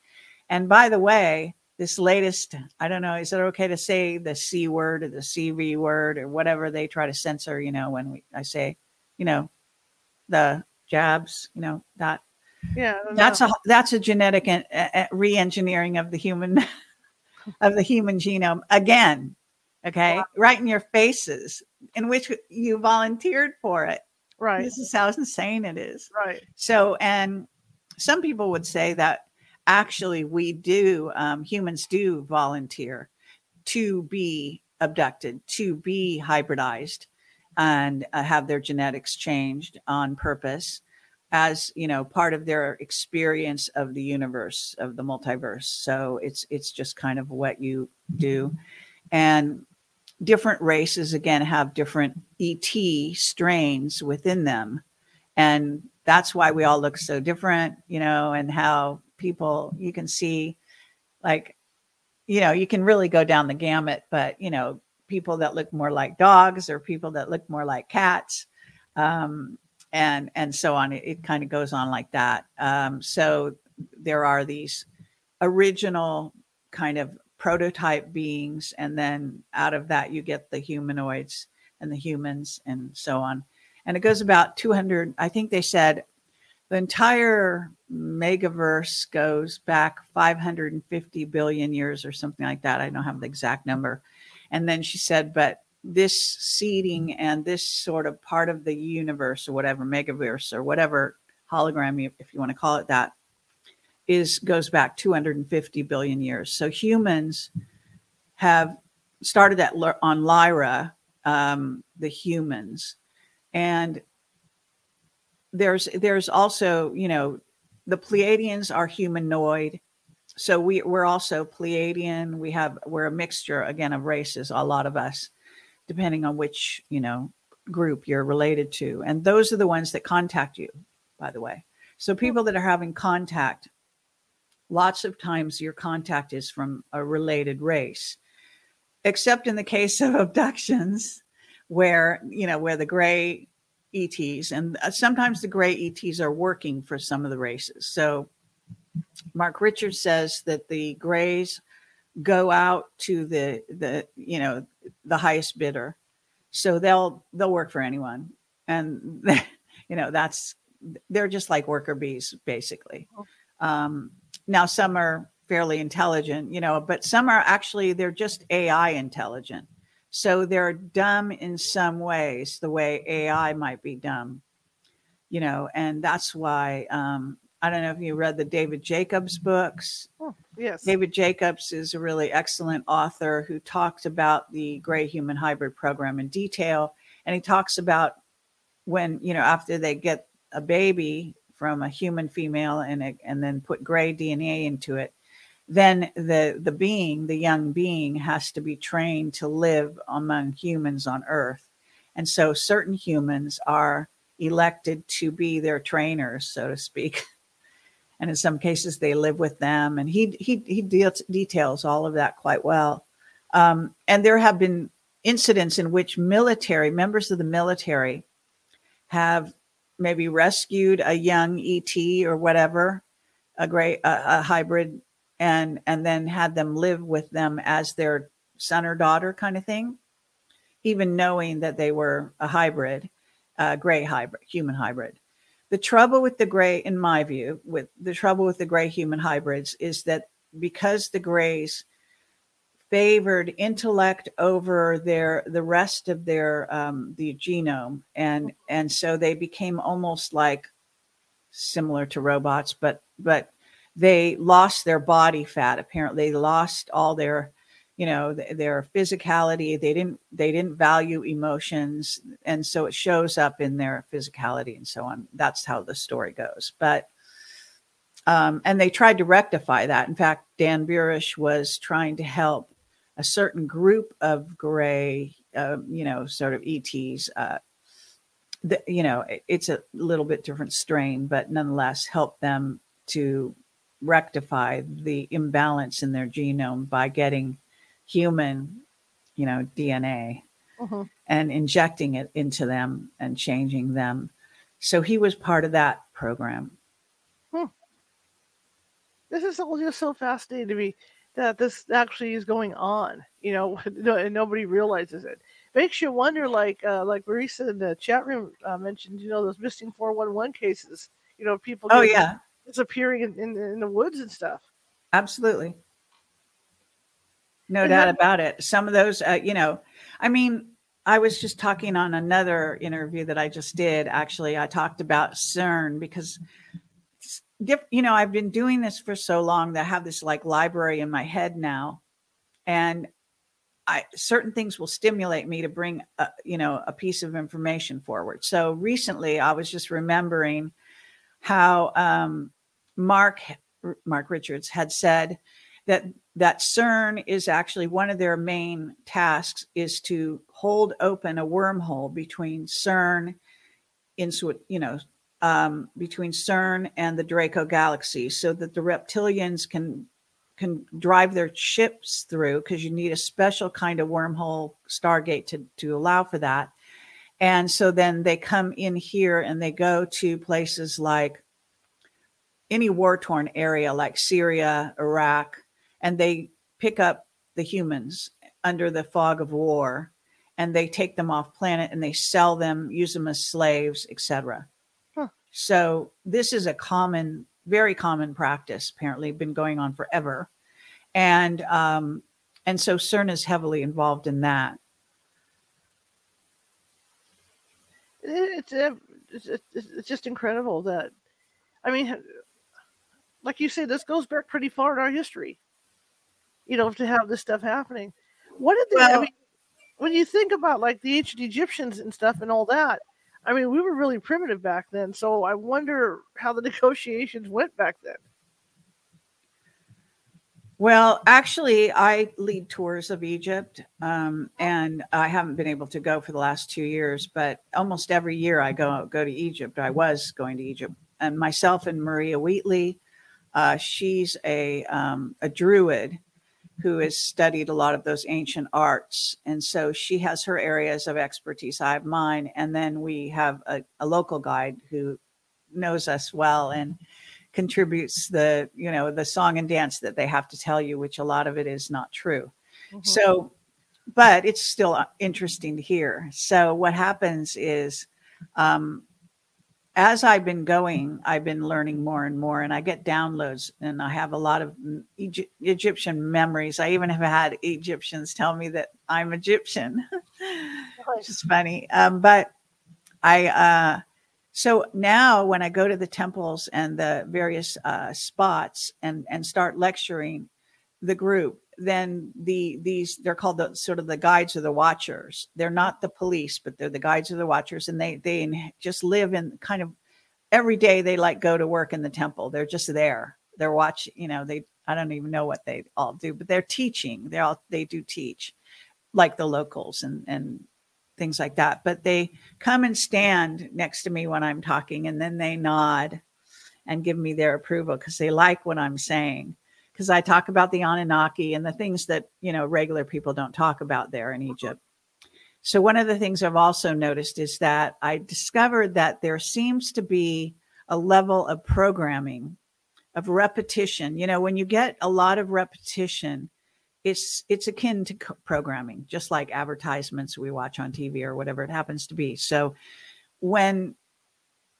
And by the way, this latest, I don't know, is it okay to say the C word or the CV word or whatever they try to censor, you know, when we I say, you know, the jabs, you know, that Yeah, that's know. a that's a genetic en- uh, re-engineering of the human of the human genome again okay? Right in your faces in which you volunteered for it. Right, this is how insane it is. Right. so and some people would say that actually we do um, humans do volunteer to be abducted to be hybridized and uh, have their genetics changed on purpose as you know part of their experience of the universe of the multiverse. So it's it's just kind of what you do. And different races again have different et strains within them. And that's why we all look so different you know and how people you can see like you know you can really go down the gamut but you know people that look more like dogs or people that look more like cats um, and and so on. It, it kind of goes on like that. Um, so there are these original kind of prototype beings and then out of that you get the humanoids and the humans and so on. And it goes about 200 i think they said the entire megaverse goes back 550 billion years or something like that. I don't have the exact number. And then she said but this seeding and this sort of part of the universe or whatever megaverse or whatever hologram if you want to call it that is goes back 250 billion years. So humans have started that on lyra um, the humans. And there's there's also you know the pleiadians are humanoid. So we we're also pleiadian. We have we're a mixture again of races a lot of us depending on which you know group you're related to and those are the ones that contact you by the way. So people that are having contact lots of times your contact is from a related race except in the case of abductions where you know where the gray ets and uh, sometimes the gray ets are working for some of the races. So mark richards says that the grays go out to the the you know the highest bidder. So they'll they'll work for anyone. And you know that's they're just like worker bees basically. Um now some are fairly intelligent you know but some are actually they're just ai intelligent. So they're dumb in some ways the way ai might be dumb you know and that's why um i don't know if you read the david jacobs books oh, Yes. David Jacobs is a really excellent author who talks about the gray human hybrid program in detail and he talks about when you know after they get a baby from a human female and a, and then put gray DNA into it, then the the being, the young being, has to be trained to live among humans on Earth, and so certain humans are elected to be their trainers, so to speak. And in some cases, they live with them, and he he he de- details all of that quite well. Um, and there have been incidents in which military members of the military have maybe rescued a young ET or whatever, a great a, a hybrid, and and then had them live with them as their son or daughter kind of thing, even knowing that they were a hybrid, a gray hybrid, human hybrid. The trouble with the gray, in my view, with the trouble with the gray human hybrids is that because the grays favored intellect over their the rest of their um, the genome and and so they became almost like similar to robots but but they lost their body fat. Apparently they lost all their you know th- their physicality they didn't they didn't value emotions and so it shows up in their physicality and so on that's how the story goes but um, and they tried to rectify that in fact dan burisch was trying to help a certain group of gray, uh, you know, sort of ETs. Uh, the, you know, it, it's a little bit different strain, but nonetheless help them to rectify the imbalance in their genome by getting human, you know, DNA mm-hmm. and injecting it into them and changing them. So he was part of that program. Hmm. This is all just so fascinating to me that this actually is going on, you know, and nobody realizes it. Makes you wonder, like uh, like Marisa in the chat room uh, mentioned, you know, those missing 411 cases, you know, people oh yeah disappearing in, in, in the woods and stuff. Absolutely. No doubt about it. Some of those, uh, you know, I mean, I was just talking on another interview that I just did. Actually, I talked about CERN because you know, I've been doing this for so long that I have this like library in my head now, and I certain things will stimulate me to bring, a, you know, a piece of information forward. So recently, I was just remembering how um, Mark Mark Richards had said that that CERN is actually one of their main tasks is to hold open a wormhole between CERN into you know um, between CERN and the Draco galaxy so that the reptilians can can drive their ships through because you need a special kind of wormhole stargate to, to allow for that. And so then they come in here and they go to places like any war torn area like Syria, Iraq, and they pick up the humans under the fog of war and they take them off planet and they sell them, use them as slaves, etc. So this is a common, very common practice. Apparently, been going on forever, and um, and so CERN is heavily involved in that. It's it's, it's just incredible that, I mean, like you say, this goes back pretty far in our history. You know, to have this stuff happening. What did they? Well, I mean, when you think about like the ancient Egyptians and stuff and all that, I mean, we were really primitive back then, so I wonder how the negotiations went back then. Well, actually, I lead tours of Egypt, um, and I haven't been able to go for the last two years. But almost every year, I go go to Egypt. I was going to Egypt, and myself and Maria Wheatley, uh, she's a um, a druid, who has studied a lot of those ancient arts. And so she has her areas of expertise. I have mine. And then we have a, a local guide who knows us well and contributes the, you know, the song and dance that they have to tell you, which a lot of it is not true. Mm-hmm. So, but it's still uh, interesting to hear. So what happens is, um, as I've been going, I've been learning more and more, and I get downloads, and I have a lot of Egy- Egyptian memories. I even have had Egyptians tell me that I'm Egyptian, which is funny. Um, but I, uh, so now when I go to the temples and the various uh, spots and and start lecturing, the group, then the these they're called the sort of the guides or the watchers. They're not the police, but they're the guides or the watchers, and they they just live in kind of every day. They like go to work in the temple. They're just there. They're watching. You know, they I don't even know what they all do, but they're teaching. They all they do teach, like the locals and and things like that. But they come and stand next to me when I'm talking, and then they nod and give me their approval because they like what I'm saying. Because I talk about the Anunnaki and the things that you know regular people don't talk about there in uh-huh. Egypt. So one of the things I've also noticed is that I discovered that there seems to be a level of programming of repetition. You know, when you get a lot of repetition, it's it's akin to programming, just like advertisements we watch on TV or whatever it happens to be. So when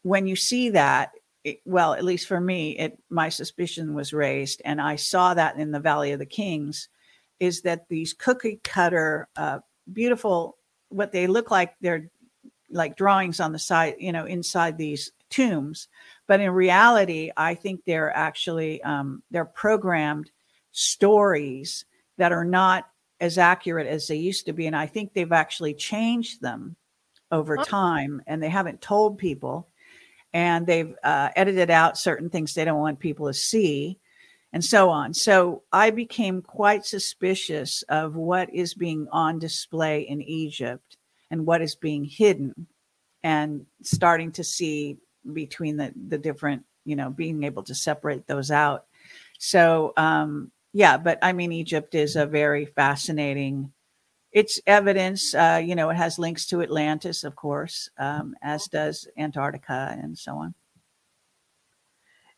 when you see that, it, well, at least for me, it my suspicion was raised, and I saw that in the Valley of the Kings, is that these cookie cutter, uh, beautiful, what they look like they're like drawings on the side, you know, inside these tombs but in reality i think they're actually um, they're programmed stories that are not as accurate as they used to be and i think they've actually changed them over time and they haven't told people and they've uh, edited out certain things they don't want people to see and so on. So i became quite suspicious of what is being on display in egypt and what is being hidden and starting to see between the the different you know being able to separate those out. So um yeah but i mean egypt is a very fascinating it's evidence uh you know it has links to atlantis of course um as does antarctica and so on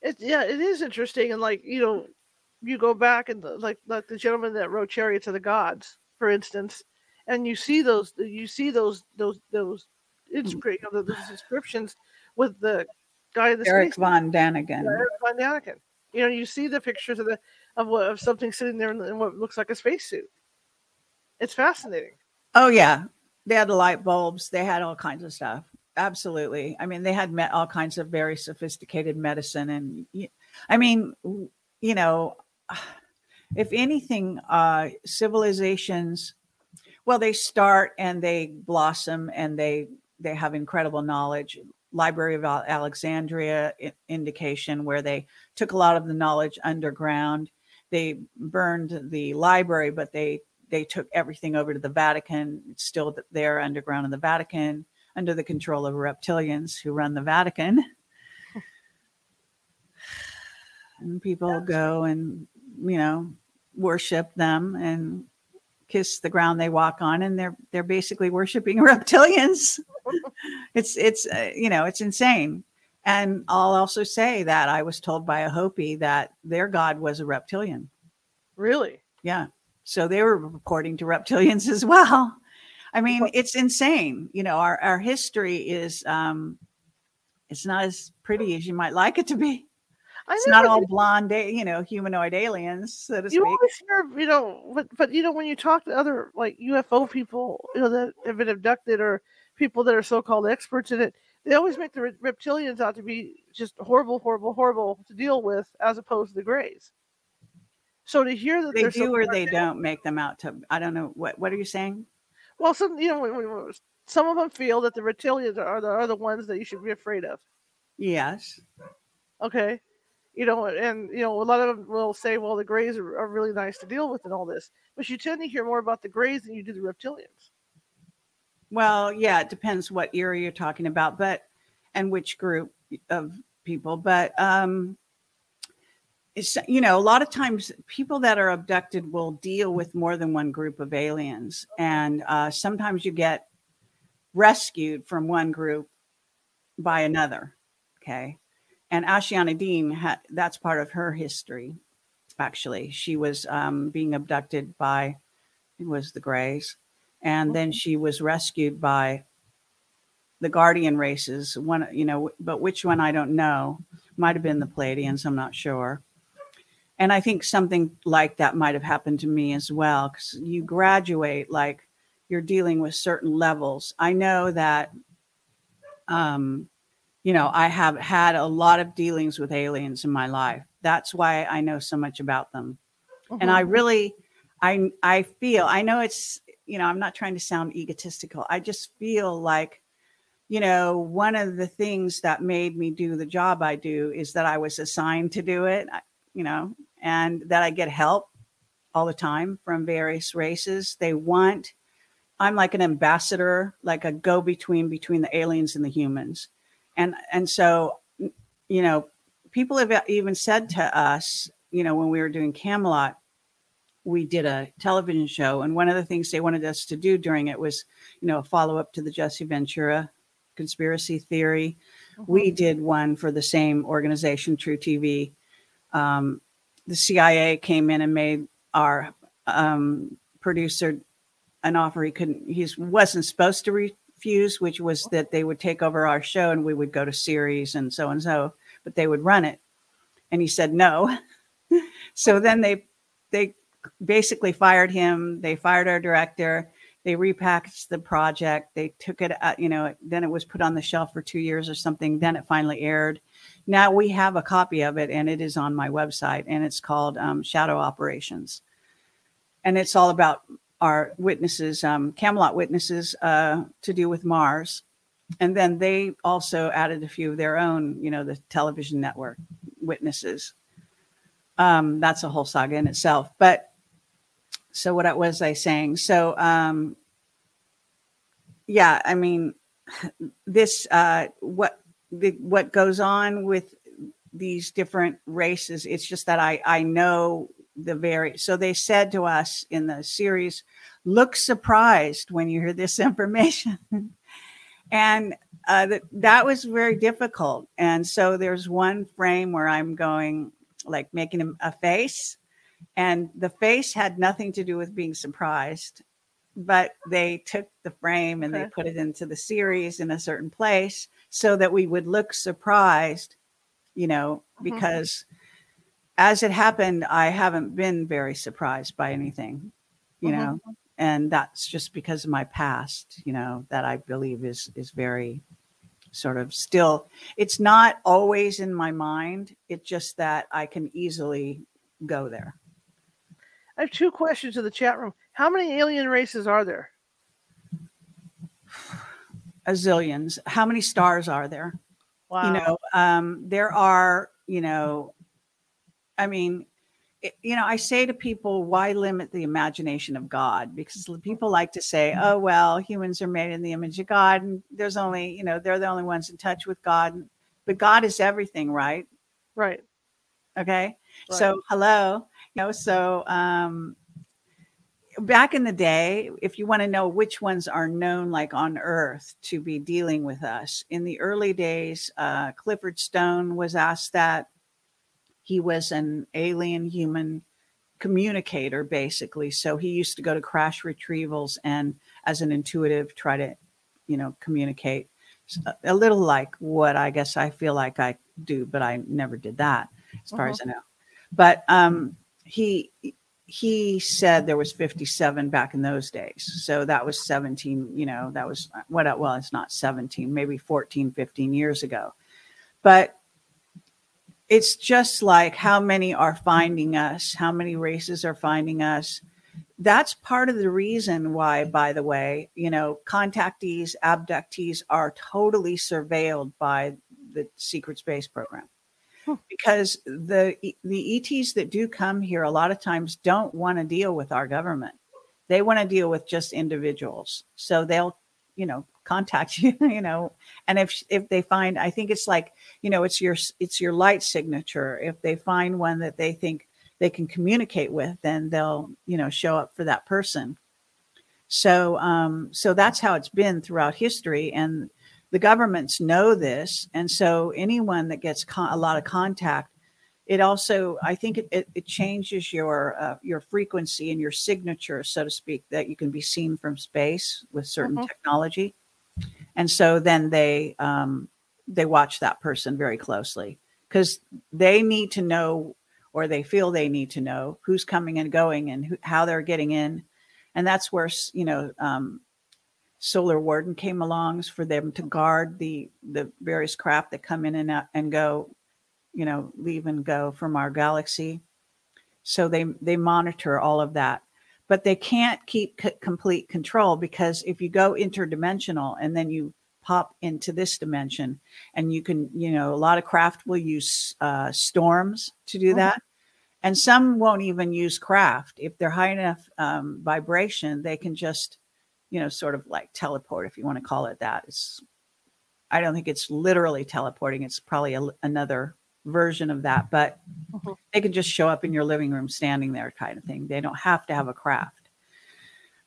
it yeah it is interesting and like you know you go back and the, like like the gentleman that wrote chariots of the gods for instance and you see those you see those those those it's great you know, those descriptions with the guy in the Eric von Daniken. Yeah, Eric von Daniken. You know, you see the pictures of the of what of something sitting there in, in what looks like a spacesuit. It's fascinating. Oh yeah, they had light bulbs. They had all kinds of stuff. Absolutely. I mean, they had met all kinds of very sophisticated medicine, and I mean, you know, if anything, uh, civilizations, well, they start and they blossom and they they have incredible knowledge Library of Alexandria indication where they took a lot of the knowledge underground. They burned the library, but they they took everything over to the Vatican. It's still there underground in the Vatican under the control of reptilians who run the Vatican. and people go and you know worship them and kiss the ground they walk on and they're they're basically worshiping reptilians. It's it's uh, you know it's insane. And i'll also say that i was told by a hopi that their god was a reptilian. Really? Yeah so they were reporting to reptilians as well i mean it's insane you know our our history is um it's not as pretty as you might like it to be it's not all blonde, you know, humanoid aliens, so to you speak. You always hear, you know, but but you know, when you talk to other like UFO people, you know, that have been abducted or people that are so-called experts in it, they always make the reptilians out to be just horrible, horrible, horrible to deal with, as opposed to the Greys. So to hear that they do or they don't make them out to, I don't know what. What are you saying? Well, some you know, some of them feel that the reptilians are the are the ones that you should be afraid of. Yes. Okay you know, and you know, a lot of them will say, well, the Greys are, are really nice to deal with and all this, but you tend to hear more about the Greys than you do the reptilians. Well, yeah, it depends what era you're talking about, but and which group of people, but um, it's you know, a lot of times people that are abducted will deal with more than one group of aliens, and uh, sometimes you get rescued from one group by another. Okay and Ashayana Deane had that's part of her history. Actually, she was um, being abducted by it was the Greys, and then she was rescued by the Guardian races. One, you know, but which one I don't know. Might have been the Pleiadians. I'm not sure. And I think something like that might have happened to me as well, because you graduate like you're dealing with certain levels. I know that um, you know, I have had a lot of dealings with aliens in my life. That's why I know so much about them. and I Mhm. really, I I feel I know it's you know I'm not trying to sound egotistical. I just feel like you know one of the things that made me do the job I do is that I was assigned to do it. You know, and that I get help all the time from various races. They want. I'm like an ambassador, like a go between between the aliens and the humans, and and so you know people have even said to us, you know, when we were doing Camelot, we did a television show, and one of the things they wanted us to do during it was, you know, a follow up to the Jesse Ventura conspiracy theory. We mm-hmm. did one for the same organization, truTV. Um, the CIA came in and made our um, producer an offer he couldn't, he wasn't supposed to refuse, which was that they would take over our show and we would go to series and so and so, but they would run it. And he said no. so then they they basically fired him. They fired our director. They repackaged the project. They took it, out, you know, then it was put on the shelf for two years or something. Then it finally aired. Now we have a copy of it and it is on my website and it's called um, Shadow Operations. And it's all about our witnesses, um, Camelot witnesses uh, to do with Mars. And then they also added a few of their own, you know, the television network witnesses. Um, that's a whole saga in itself. But so what was I saying? So um, yeah, I mean, this uh, what the, what goes on with these different races. It's just that I I know the very. So they said to us in the series, "Look surprised when you hear this information," and uh, that that was very difficult. And so there's one frame where I'm going like making a, a face, and the face had nothing to do with being surprised but they took the frame and they put it into the series in a certain place so that we would look surprised, you know, Mhm. because as it happened, I haven't been very surprised by anything, you Mhm. know, and that's just because of my past, you know, that I believe is is very sort of still it's not always in my mind. It's just that I can easily go there. I have two questions in the chat room. How many alien races are there? A zillions. How many stars are there? Wow. you know um there are you know i mean it, you know i say to people why limit the imagination of god because people like to say oh well humans are made in the image of god and there's only you know they're the only ones in touch with god but god is everything right right. okay Right. so hello you know so um back in the day if you want to know which ones are known like on earth to be dealing with us in the early days uh, clifford stone was asked that. He was an alien human communicator basically so he used to go to crash retrievals and as an intuitive try to you know communicate. A little like what i guess i feel like i do but i never did that as far as i know. But um he he said there was 57 back in those days. So that was 17 you know that was what well it's not 17 maybe 14 15 years ago. But it's just like how many are finding us how many races are finding us. That's part of the reason why by the way you know contactees abductees are totally surveilled by the secret space program Because the the ETs that do come here a lot of times don't want to deal with our government. They want to deal with just individuals. So they'll, you know, contact you, you know, and if if they find I think it's like, you know, it's your it's your light signature. If they find one that they think they can communicate with, then they'll, you know, show up for that person. So um so that's how it's been throughout history and the governments know this and so anyone that gets con- a lot of contact it also i think it, it, it changes your uh, your frequency and your signature so to speak that you can be seen from space with certain Mhm. technology and so then they um, they watch that person very closely because they need to know or they feel they need to know who's coming and going and who, how they're getting in and that's where you know um, solar warden came along for them to guard the the various craft that come in and out and go you know leave and go from our galaxy So they they monitor all of that, but they can't keep c- complete control because if you go interdimensional and then you pop into this dimension, and you can you know a lot of craft will use uh, storms to do Mhm. that. And some won't even use craft. If they're high enough um, vibration, they can just, you know, sort of like teleport, if you want to call it that. It's, I don't think it's literally teleporting. It's probably a, another version of that, but Mhm. they can just show up in your living room standing there, kind of thing. They don't have to have a craft.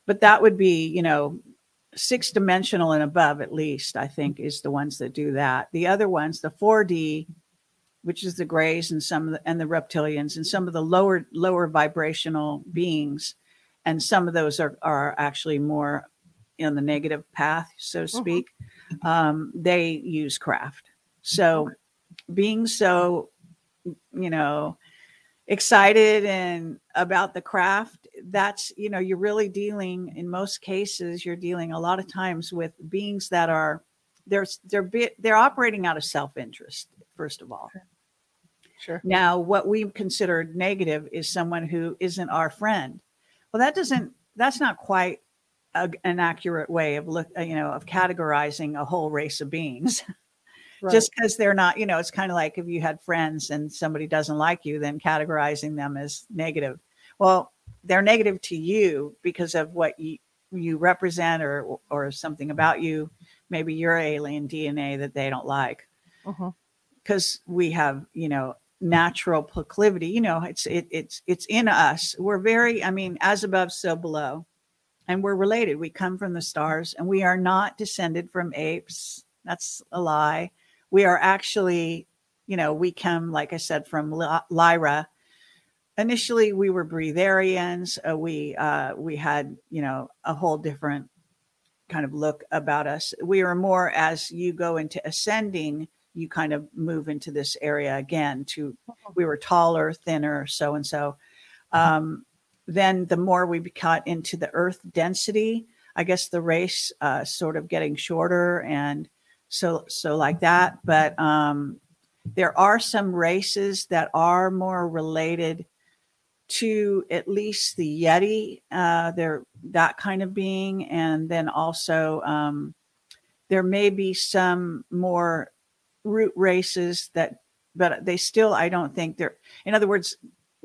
But that would be, you know, six dimensional and above, at least, I think, is the ones that do that. The other ones, the 4D, which is the grays and some of the, and the reptilians and some of the lower lower vibrational beings, and some of those are are actually more in the negative path, so to Mhm. speak. Um, they use craft. So, being so, you know, excited and about the craft, that's you know, you're really dealing in most cases. You're dealing a lot of times with beings that are they're they're they're operating out of self interest. First of all, Sure. now, what we consider negative is someone who isn't our friend. Well, that doesn't. That's not quite a, an accurate way of look. You know, of categorizing a whole race of beings. Right. Just because they're not. You know, it's kind of like if you had friends and somebody doesn't like you, then categorizing them as negative. Well, they're negative to you because of what you you represent or or something about you. Maybe your alien DNA that they don't like uh-huh. because we have you know natural proclivity you know it's it, it's it's in us we're very i mean as above so below and we're related. We come from the stars and we are not descended from apes. That's a lie. We are actually you know we come like i said from lyra. Initially we were breatharians. Uh, we uh we had you know a whole different kind of look about us. We are more as you go into ascending you kind of move into this area again to we were taller thinner so and so. Um, then the more we got into the earth density i guess the race uh, sort of getting shorter and so so like that. But um, there are some races that are more related to at least the yeti uh, they're that kind of being. And then also um, there may be some more root races that but they still i don't think they're in other words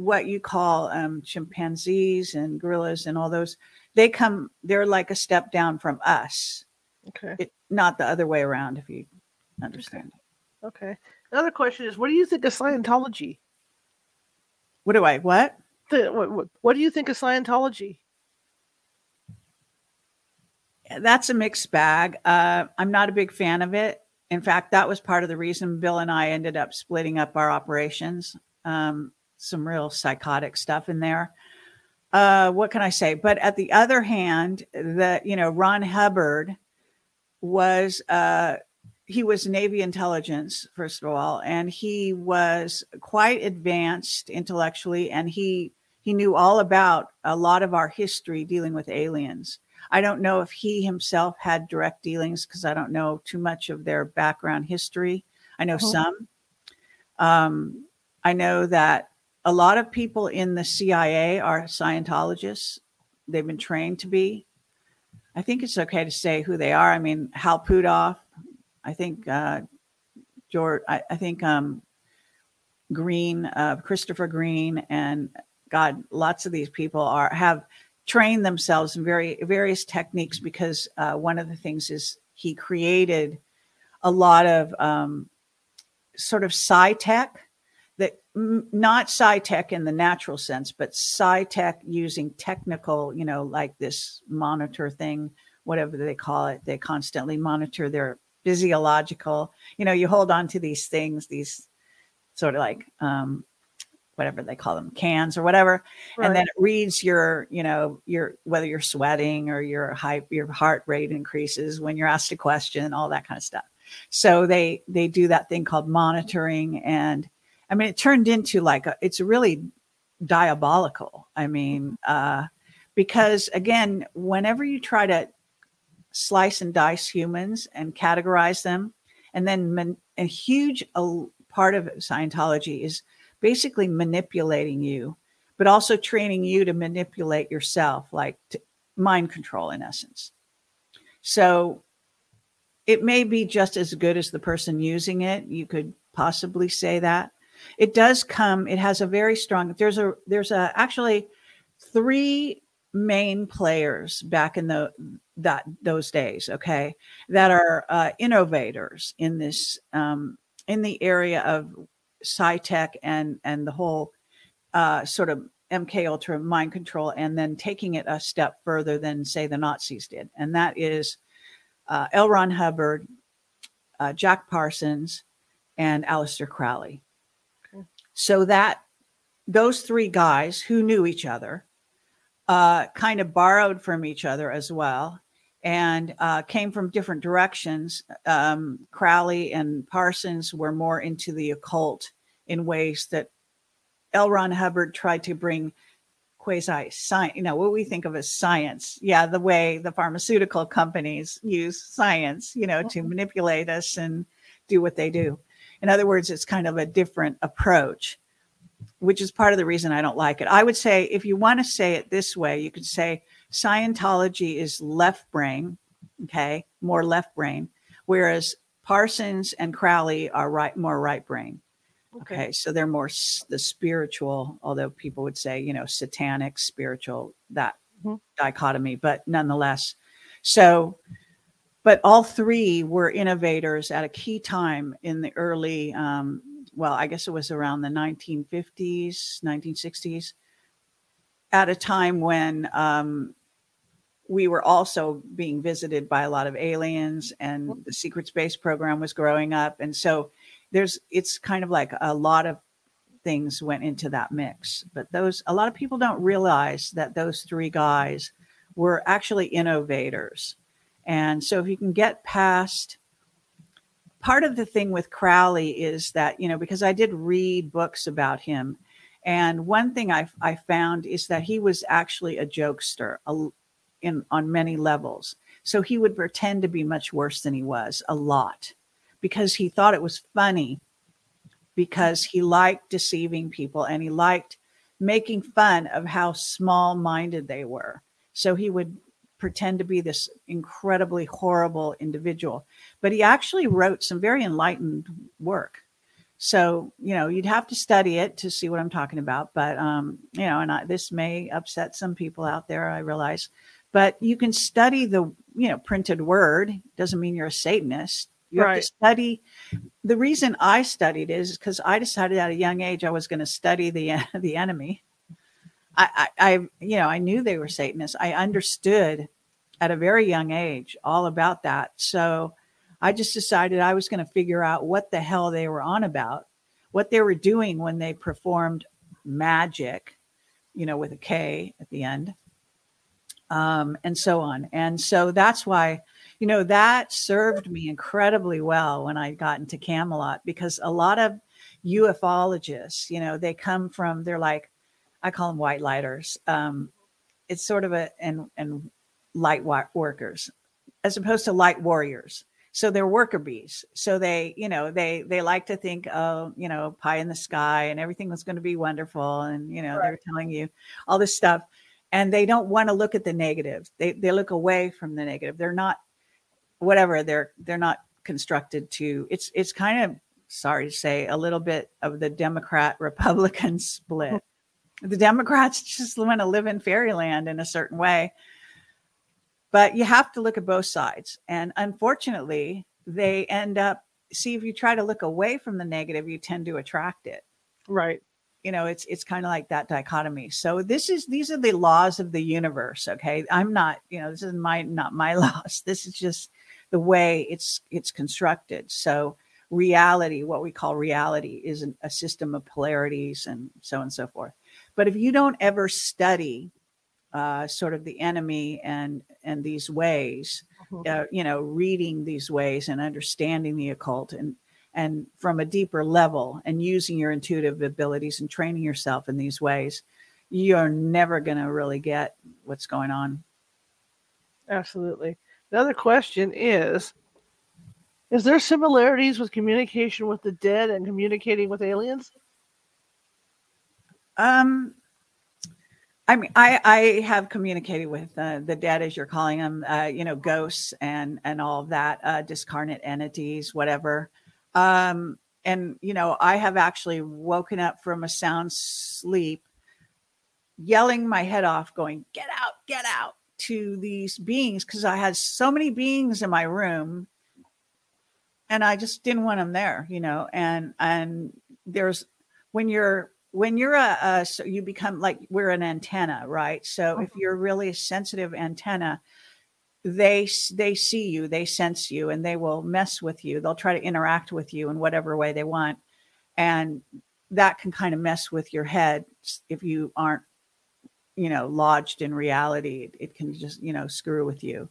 what you call um, chimpanzees and gorillas and all those they come they're like a step down from us Okay. it, not the other way around if you understand Okay. Another question is, what do you think of Scientology? what do i what The, what, what, what do you think of Scientology? that's a mixed bag uh, i'm not a big fan of it in fact that was part of the reason bill and i ended up splitting up our operations um, some real psychotic stuff in there uh, what can i say but at the other hand the you know ron hubbard was uh, he was navy intelligence first of all and he was quite advanced intellectually and he he knew all about a lot of our history dealing with aliens I don't know if he himself had direct dealings because I don't know too much of their background history. I know Mhm. some. Um, I know that a lot of people in the CIA are Scientologists. They've been trained to be. I think it's okay to say who they are. I mean, Hal Puthoff. I think uh, George. I, I think um, Green, uh, Christopher Green, and God, lots of these people are have trained themselves in very various techniques because uh, one of the things is he created a lot of um, sort of sci tech m- not sci tech in the natural sense, but sci tech using technical, you know, like this monitor thing, whatever they call it. They constantly monitor their physiological, you know, you hold on to these things, these sort of like um, whatever they call them, cans or whatever and then it reads your you know your whether you're sweating or your hype your heart rate increases when you're asked a question all that kind of stuff so they they do that thing called monitoring and i mean it turned into like a, it's really diabolical i mean uh because again whenever you try to slice and dice humans and categorize them and then man, a huge part of scientology is basically manipulating you but also training you to manipulate yourself, like mind control in essence. So it may be just as good as the person using it. You could possibly say that. It does come, it has a very strong, there's a, there's a actually three main players back in the that those days okay that are uh, innovators in this um, in the area of sci tech and and the whole uh, sort of mk ultra mind control and then taking it a step further than say the nazis did and that is uh, L. Ron Hubbard, uh, Jack Parsons, and Aleister Crowley. So that those three guys who knew each other uh, kind of borrowed from each other as well and uh, came from different directions. Um, Crowley and Parsons were more into the occult in ways that L. Ron Hubbard tried to bring quasi science, you know, what we think of as science. Yeah, the way the pharmaceutical companies use science, you know, to mm-hmm. manipulate us and do what they do. In other words, it's kind of a different approach, which is part of the reason I don't like it. I would say, if you want to say it this way, you could say Scientology is left brain, okay, more left brain, whereas Parsons and Crowley are right, more right brain. Okay. okay. so they're more the spiritual, although people would say, you know, satanic, spiritual, that mm-hmm. dichotomy, but nonetheless. So, but all three were innovators at a key time in the early, um, well, I guess it was around the 1950s, 1960s, at a time when um, we were also being visited by a lot of aliens and mm-hmm. the secret space program was growing up. And so, there's it's kind of like a lot of things went into that mix but those a lot of people don't realize that those three guys were actually innovators and so if you can get past part of the thing with crowley is that you know because i did read books about him and one thing i, I found is that he was actually a jokester in on many levels so he would pretend to be much worse than he was a lot because he thought it was funny because he liked deceiving people and he liked making fun of how small minded they were. So he would pretend to be this incredibly horrible individual. But he actually wrote some very enlightened work. So, you know, you'd have to study it to see what I'm talking about. But, um, you know, and I, this may upset some people out there, I realize. But you can study the, you know, printed word. Doesn't mean you're a Satanist. You right. have to study. The reason I studied is because I decided at a young age I was going to study the the enemy. I, I, I, you know, I knew they were Satanists. I understood at a very young age all about that. So I just decided I was going to figure out what the hell they were on about, what they were doing when they performed magic, you know, with a K at the end, um, and so on. And so that's why you know, that served me incredibly well when I got into Camelot because a lot of ufologists, you know, they come from, they're like, I call them white lighters. Um, it's sort of a, and, and light workers as opposed to light warriors. So they're worker bees. So they, you know, they, they like to think, oh, you know, pie in the sky and everything was going to be wonderful. And, you know, right. they're telling you all this stuff and they don't want to look at the negative. They, they look away from the negative. They're not whatever they're they're not constructed to it's it's kind of sorry to say a little bit of the democrat republican split mm. the democrats just want to live in fairyland in a certain way but you have to look at both sides. And unfortunately they end up see if you try to look away from the negative you tend to attract it. Right. You know it's it's kind of like that dichotomy. So this is these are the laws of the universe okay? I'm not you know this is my not my laws. This is just the way it's it's constructed. So reality, what we call reality, is an, a system of polarities and so on and so forth. But if you don't ever study uh, sort of the enemy and and these ways, mm-hmm. uh, you know, reading these ways and understanding the occult and and from a deeper level and using your intuitive abilities and training yourself in these ways, you're never going to really get what's going on. Absolutely. Another question is Is there similarities with communication with the dead and communicating with aliens? Um, I mean, I I have communicated with uh, the dead, as you're calling them, uh, you know, ghosts and and all of that, uh, discarnate entities, whatever. Um, and you know, I have actually woken up from a sound sleep, yelling my head off, going, "Get out! Get out!" to these beings because I had so many beings in my room, and I just didn't want them there, you know. And and there's when you're when you're a, a so you become like we're an antenna, right? So if you're really a sensitive antenna, they they see you, they sense you, and they will mess with you. They'll try to interact with you in whatever way they want, and that can kind of mess with your head if you aren't you know lodged in reality it can just you know screw with you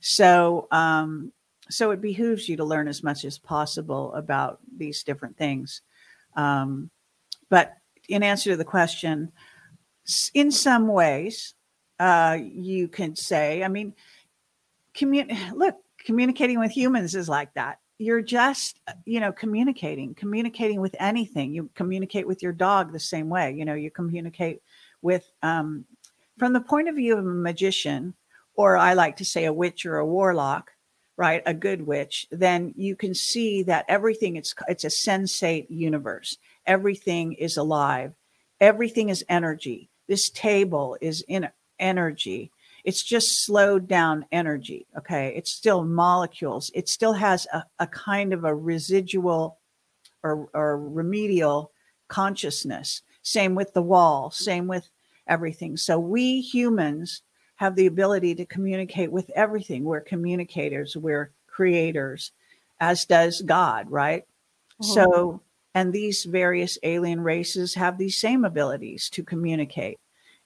so um so it behooves you to learn as much as possible about these different things um but in answer to the question in some ways uh you can say i mean commun- look communicating with humans is like that you're just you know communicating communicating with anything you communicate with your dog the same way you know you communicate with um, from the point of view of a magician, or I like to say a witch or a warlock, right? A good witch, then you can see that everything it's it's a sensate universe. Everything is alive. Everything is energy. This table is in energy. It's just slowed down energy. Okay. It's still molecules. It still has a, a kind of a residual or, or remedial consciousness. Same with the wall, same with everything. So we humans have the ability to communicate with everything. We're communicators, we're creators, as does God, right? Mm-hmm. So, and these various alien races have these same abilities to communicate.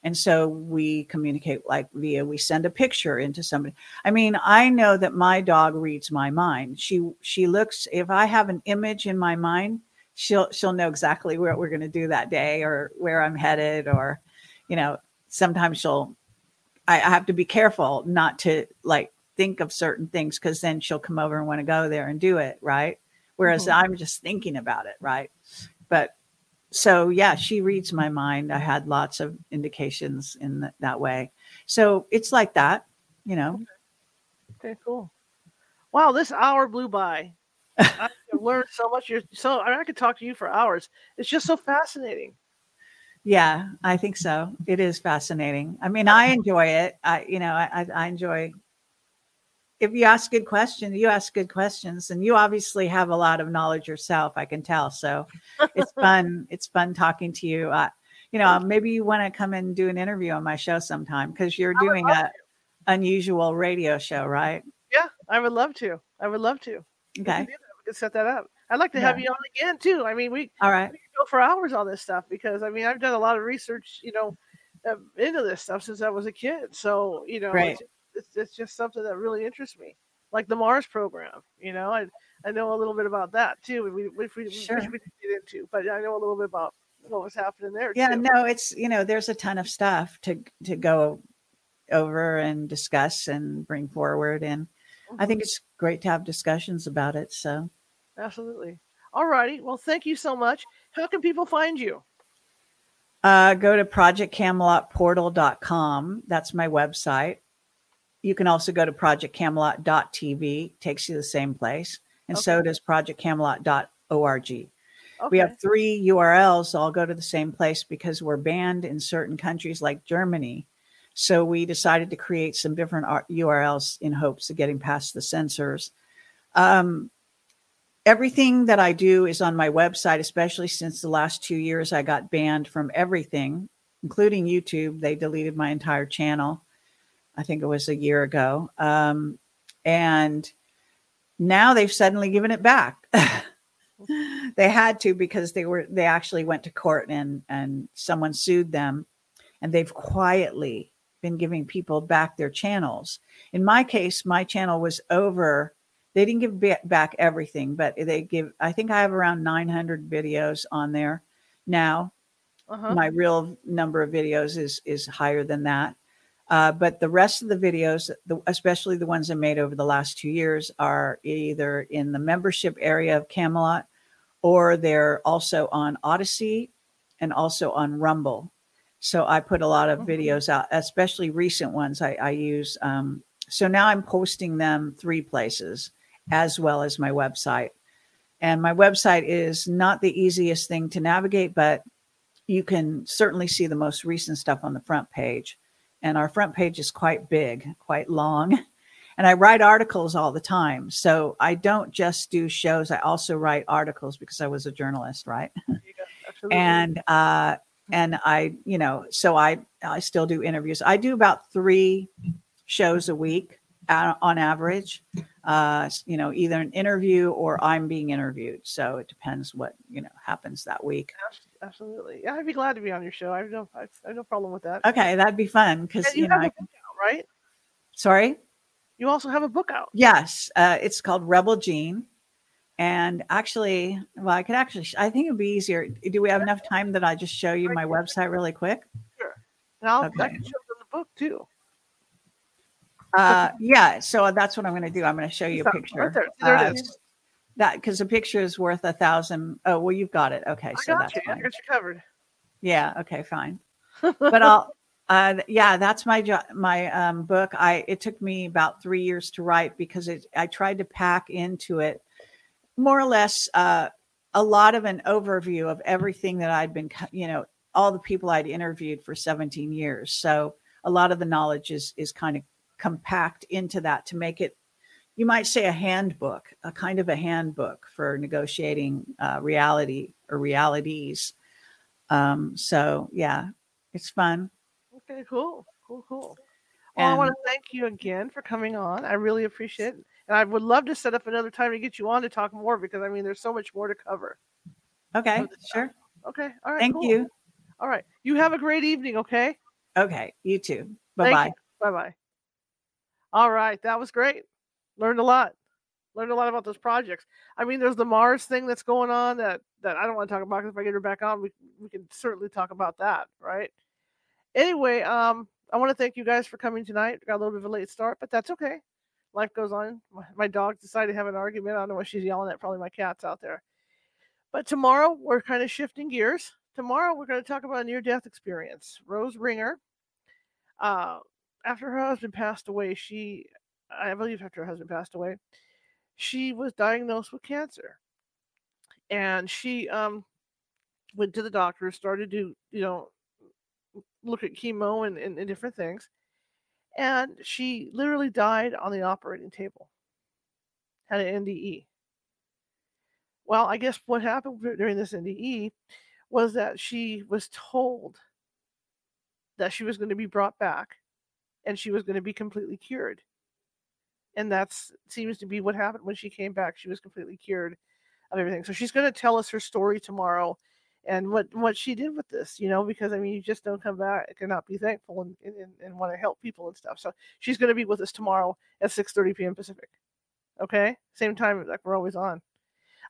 And so we communicate like via we send a picture into somebody. I mean, I know that my dog reads my mind. She she looks if I have an image in my mind, she'll she'll know exactly what we're going to do that day or where I'm headed or you know, sometimes she'll, I, I have to be careful not to like think of certain things because then she'll come over and want to go there and do it. Right. Whereas mm-hmm. I'm just thinking about it. Right. But so, yeah, she reads my mind. I had lots of indications in th- that way. So it's like that, you know. Okay, cool. Wow, this hour blew by. I learned so much. You're so I, mean, I could talk to you for hours. It's just so fascinating. Yeah, I think so. It is fascinating. I mean, I enjoy it. I, you know, I, I enjoy. If you ask good questions, you ask good questions, and you obviously have a lot of knowledge yourself. I can tell. So it's fun. it's fun talking to you. Uh, you know, maybe you want to come and do an interview on my show sometime because you're doing a unusual radio show, right? Yeah, I would love to. I would love to. Okay, we could set that up. I'd like to have you on again too. I mean, we all right. We go for hours on this stuff because I mean I've done a lot of research, you know, uh, into this stuff since I was a kid. So you know, right. it's, it's, it's just something that really interests me, like the Mars program. You know, I I know a little bit about that too. We we, we, sure. we get into, but I know a little bit about what was happening there. Yeah, too. no, it's you know, there's a ton of stuff to to go over and discuss and bring forward and mm-hmm. I think it's great to have discussions about it. So Absolutely. All righty. Well, thank you so much. How can people find you? Uh, go to projectcamelotportal.com. That's my website. You can also go to projectcamelot.tv. Takes you to the same place. And okay. so does projectcamelot.org. Okay. We have three URLs all go to the same place because we're banned in certain countries like Germany. So we decided to create some different URLs in hopes of getting past the censors. Um, everything that I do is on my website, especially since the last two years I got banned from everything, including YouTube. They deleted my entire channel. I think it was a year ago. Um, and now they've suddenly given it back. they had to because they were they actually went to court and and someone sued them and they've quietly been giving people back their channels. In my case, my channel was over they didn't give back everything, but they give, I think I have around 900 videos on there now. Uh-huh. My real number of videos is, is higher than that. Uh, but the rest of the videos, the, especially the ones I made over the last two years, are either in the membership area of Camelot or they're also on Odysee and also on Rumble. So I put a lot of Mhm. videos out, especially recent ones. I, I use. Um, so now I'm posting them three places as well as my website. And my website is not the easiest thing to navigate, but you can certainly see the most recent stuff on the front page. And our front page is quite big, quite long. And I write articles all the time. So I don't just do shows, I also write articles because I was a journalist, right? Go. And uh and i you know so i i still do interviews i do about three shows a week uh, on average uh you know either an interview or i'm being interviewed so it depends what you know happens that week absolutely. Yeah, I'd be glad to be on your show. I have no, I have, no problem with that. okay that'd be fun because you, you know have I, a book out, right? sorry You also have a book out. yes uh it's called rebel gene and actually well i could actually i think it'd be easier do we have enough time that i just show you my website really quick Sure, And I'll, I can show them the book too. Uh, yeah. So that's what I'm going to do. I'm going to show you a picture. right there. There it Uh, is. That because a picture is worth a thousand. Oh, well, you've got it. Okay, I so got that's you. I got you covered. Yeah. Okay, fine. But I'll. Uh, yeah, that's my jo- my um, book. I it took me about three years to write because it, I tried to pack into it more or less uh, a lot of an overview of everything that I'd been, you know, all the people I'd interviewed for 17 years. So a lot of the knowledge is is kind of compact into that to make it you might say a handbook a kind of a handbook for negotiating uh, reality or realities um, so yeah it's fun Okay, cool, cool, cool. Well, I want to thank you again for coming on. I really appreciate it, and I would love to set up another time to get you on to talk more because I mean, there's so much more to cover. okay sure Okay, all right. thank cool. you All right, you have a great evening. Okay, okay you too bye-bye bye bye. All right, that was great. Learned a lot. Learned a lot about those projects. I mean, there's the Mars thing that's going on that that I don't want to talk about. if I get her back on, we we can certainly talk about that, right? Anyway, um, I want to thank you guys for coming tonight. Got a little bit of a late start, but that's okay. Life goes on. My, my dog decided to have an argument. I don't know what she's yelling at. Probably my cat's out there. But tomorrow we're kind of shifting gears. Tomorrow we're going to talk about a near-death experience. Rose Ringer, uh, after her husband passed away, she, I believe, after her husband passed away, she was diagnosed with cancer, and she um went to the doctor, started to you know look at chemo and, and, and different things, and she literally died on the operating table. Had an NDE. Well, I guess what happened during this NDE was that she was told that she was going to be brought back and she was going to be completely cured. And that seems to be what happened when she came back. She was completely cured of everything. So she's going to tell us her story tomorrow and what what she did with this, you know, because I mean, you just don't come back and not be thankful and, and, and want to help people and stuff. So she's going to be with us tomorrow at 6:30 p.m. Pacific. Okay, same time like we're always on.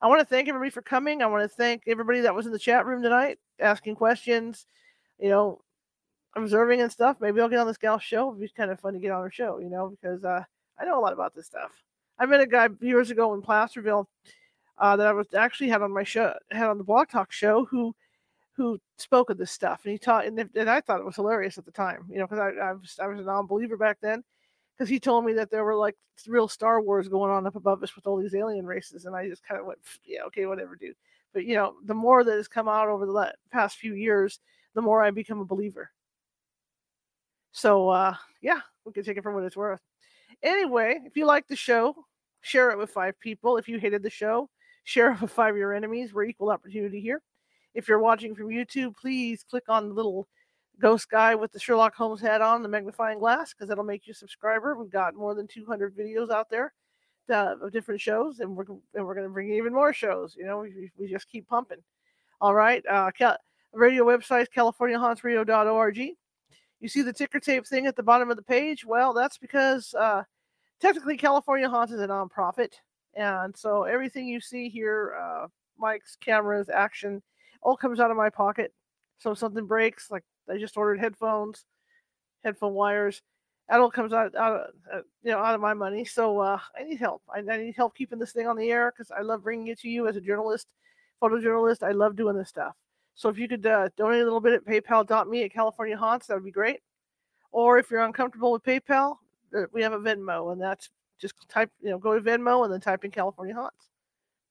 I want to thank everybody for coming. I want to thank everybody that was in the chat room tonight, asking questions, you know, observing and stuff. Maybe I'll get on this gal's show. It'd be kind of fun to get on her show, you know, because uh, I know a lot about this stuff. I met a guy years ago in Placerville uh, that I was actually had on my show, had on the Blog Talk show, who who spoke of this stuff, and he taught, and, and I thought it was hilarious at the time, you know, because I, I was I was a non-believer back then, because he told me that there were like real Star Wars going on up above us with all these alien races, and I just kind of went, yeah, okay, whatever, dude. But you know, the more that has come out over the past few years, the more I become a believer. So uh, yeah, we can take it for what it's worth. Anyway, if you like the show, share it with five people. If you hated the show, share it with five of your enemies. We're equal opportunity here. If you're watching from YouTube, please click on the little ghost guy with the Sherlock Holmes hat on, the magnifying glass, because that'll make you a subscriber. We've got more than 200 videos out there uh, of different shows, and we're and we're going to bring even more shows. You know, we, we just keep pumping. All right, uh, radio website is CaliforniaHauntsRadio.org. You see the ticker tape thing at the bottom of the page? Well, that's because uh, technically California Haunts is a nonprofit, and so everything you see here, uh, mics, cameras, action, all comes out of my pocket. So if something breaks, like I just ordered headphones, headphone wires. That all comes out, out of, uh, you know, out of my money. So uh, I need help. I, I need help keeping this thing on the air because I love bringing it to you as a journalist, photojournalist. I love doing this stuff. So if you could uh, donate a little bit at paypal.me at California Haunts, that would be great. Or if you're uncomfortable with PayPal, uh, we have a Venmo, and that's just type, you know, go to Venmo and then type in California Haunts.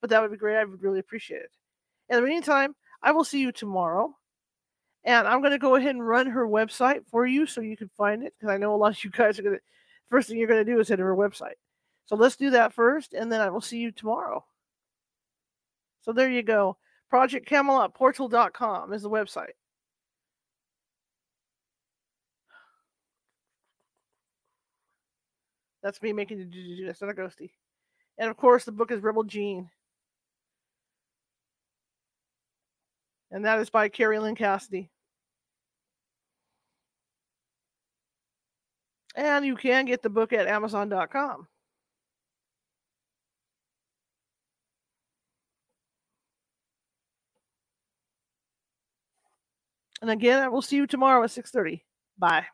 But that would be great. I would really appreciate it. In the meantime, I will see you tomorrow. And I'm going to go ahead and run her website for you so you can find it because I know a lot of you guys are going to, first thing you're going to do is hit her website. So let's do that first, and then I will see you tomorrow. So there you go. Project Camelot Portal.com is the website. That's me making the That's not a ghosty. And of course, the book is Rebel Gene. And that is by Kerry Lynn Cassidy. And you can get the book at Amazon.com. And again, I will see you tomorrow at 6:30. Bye.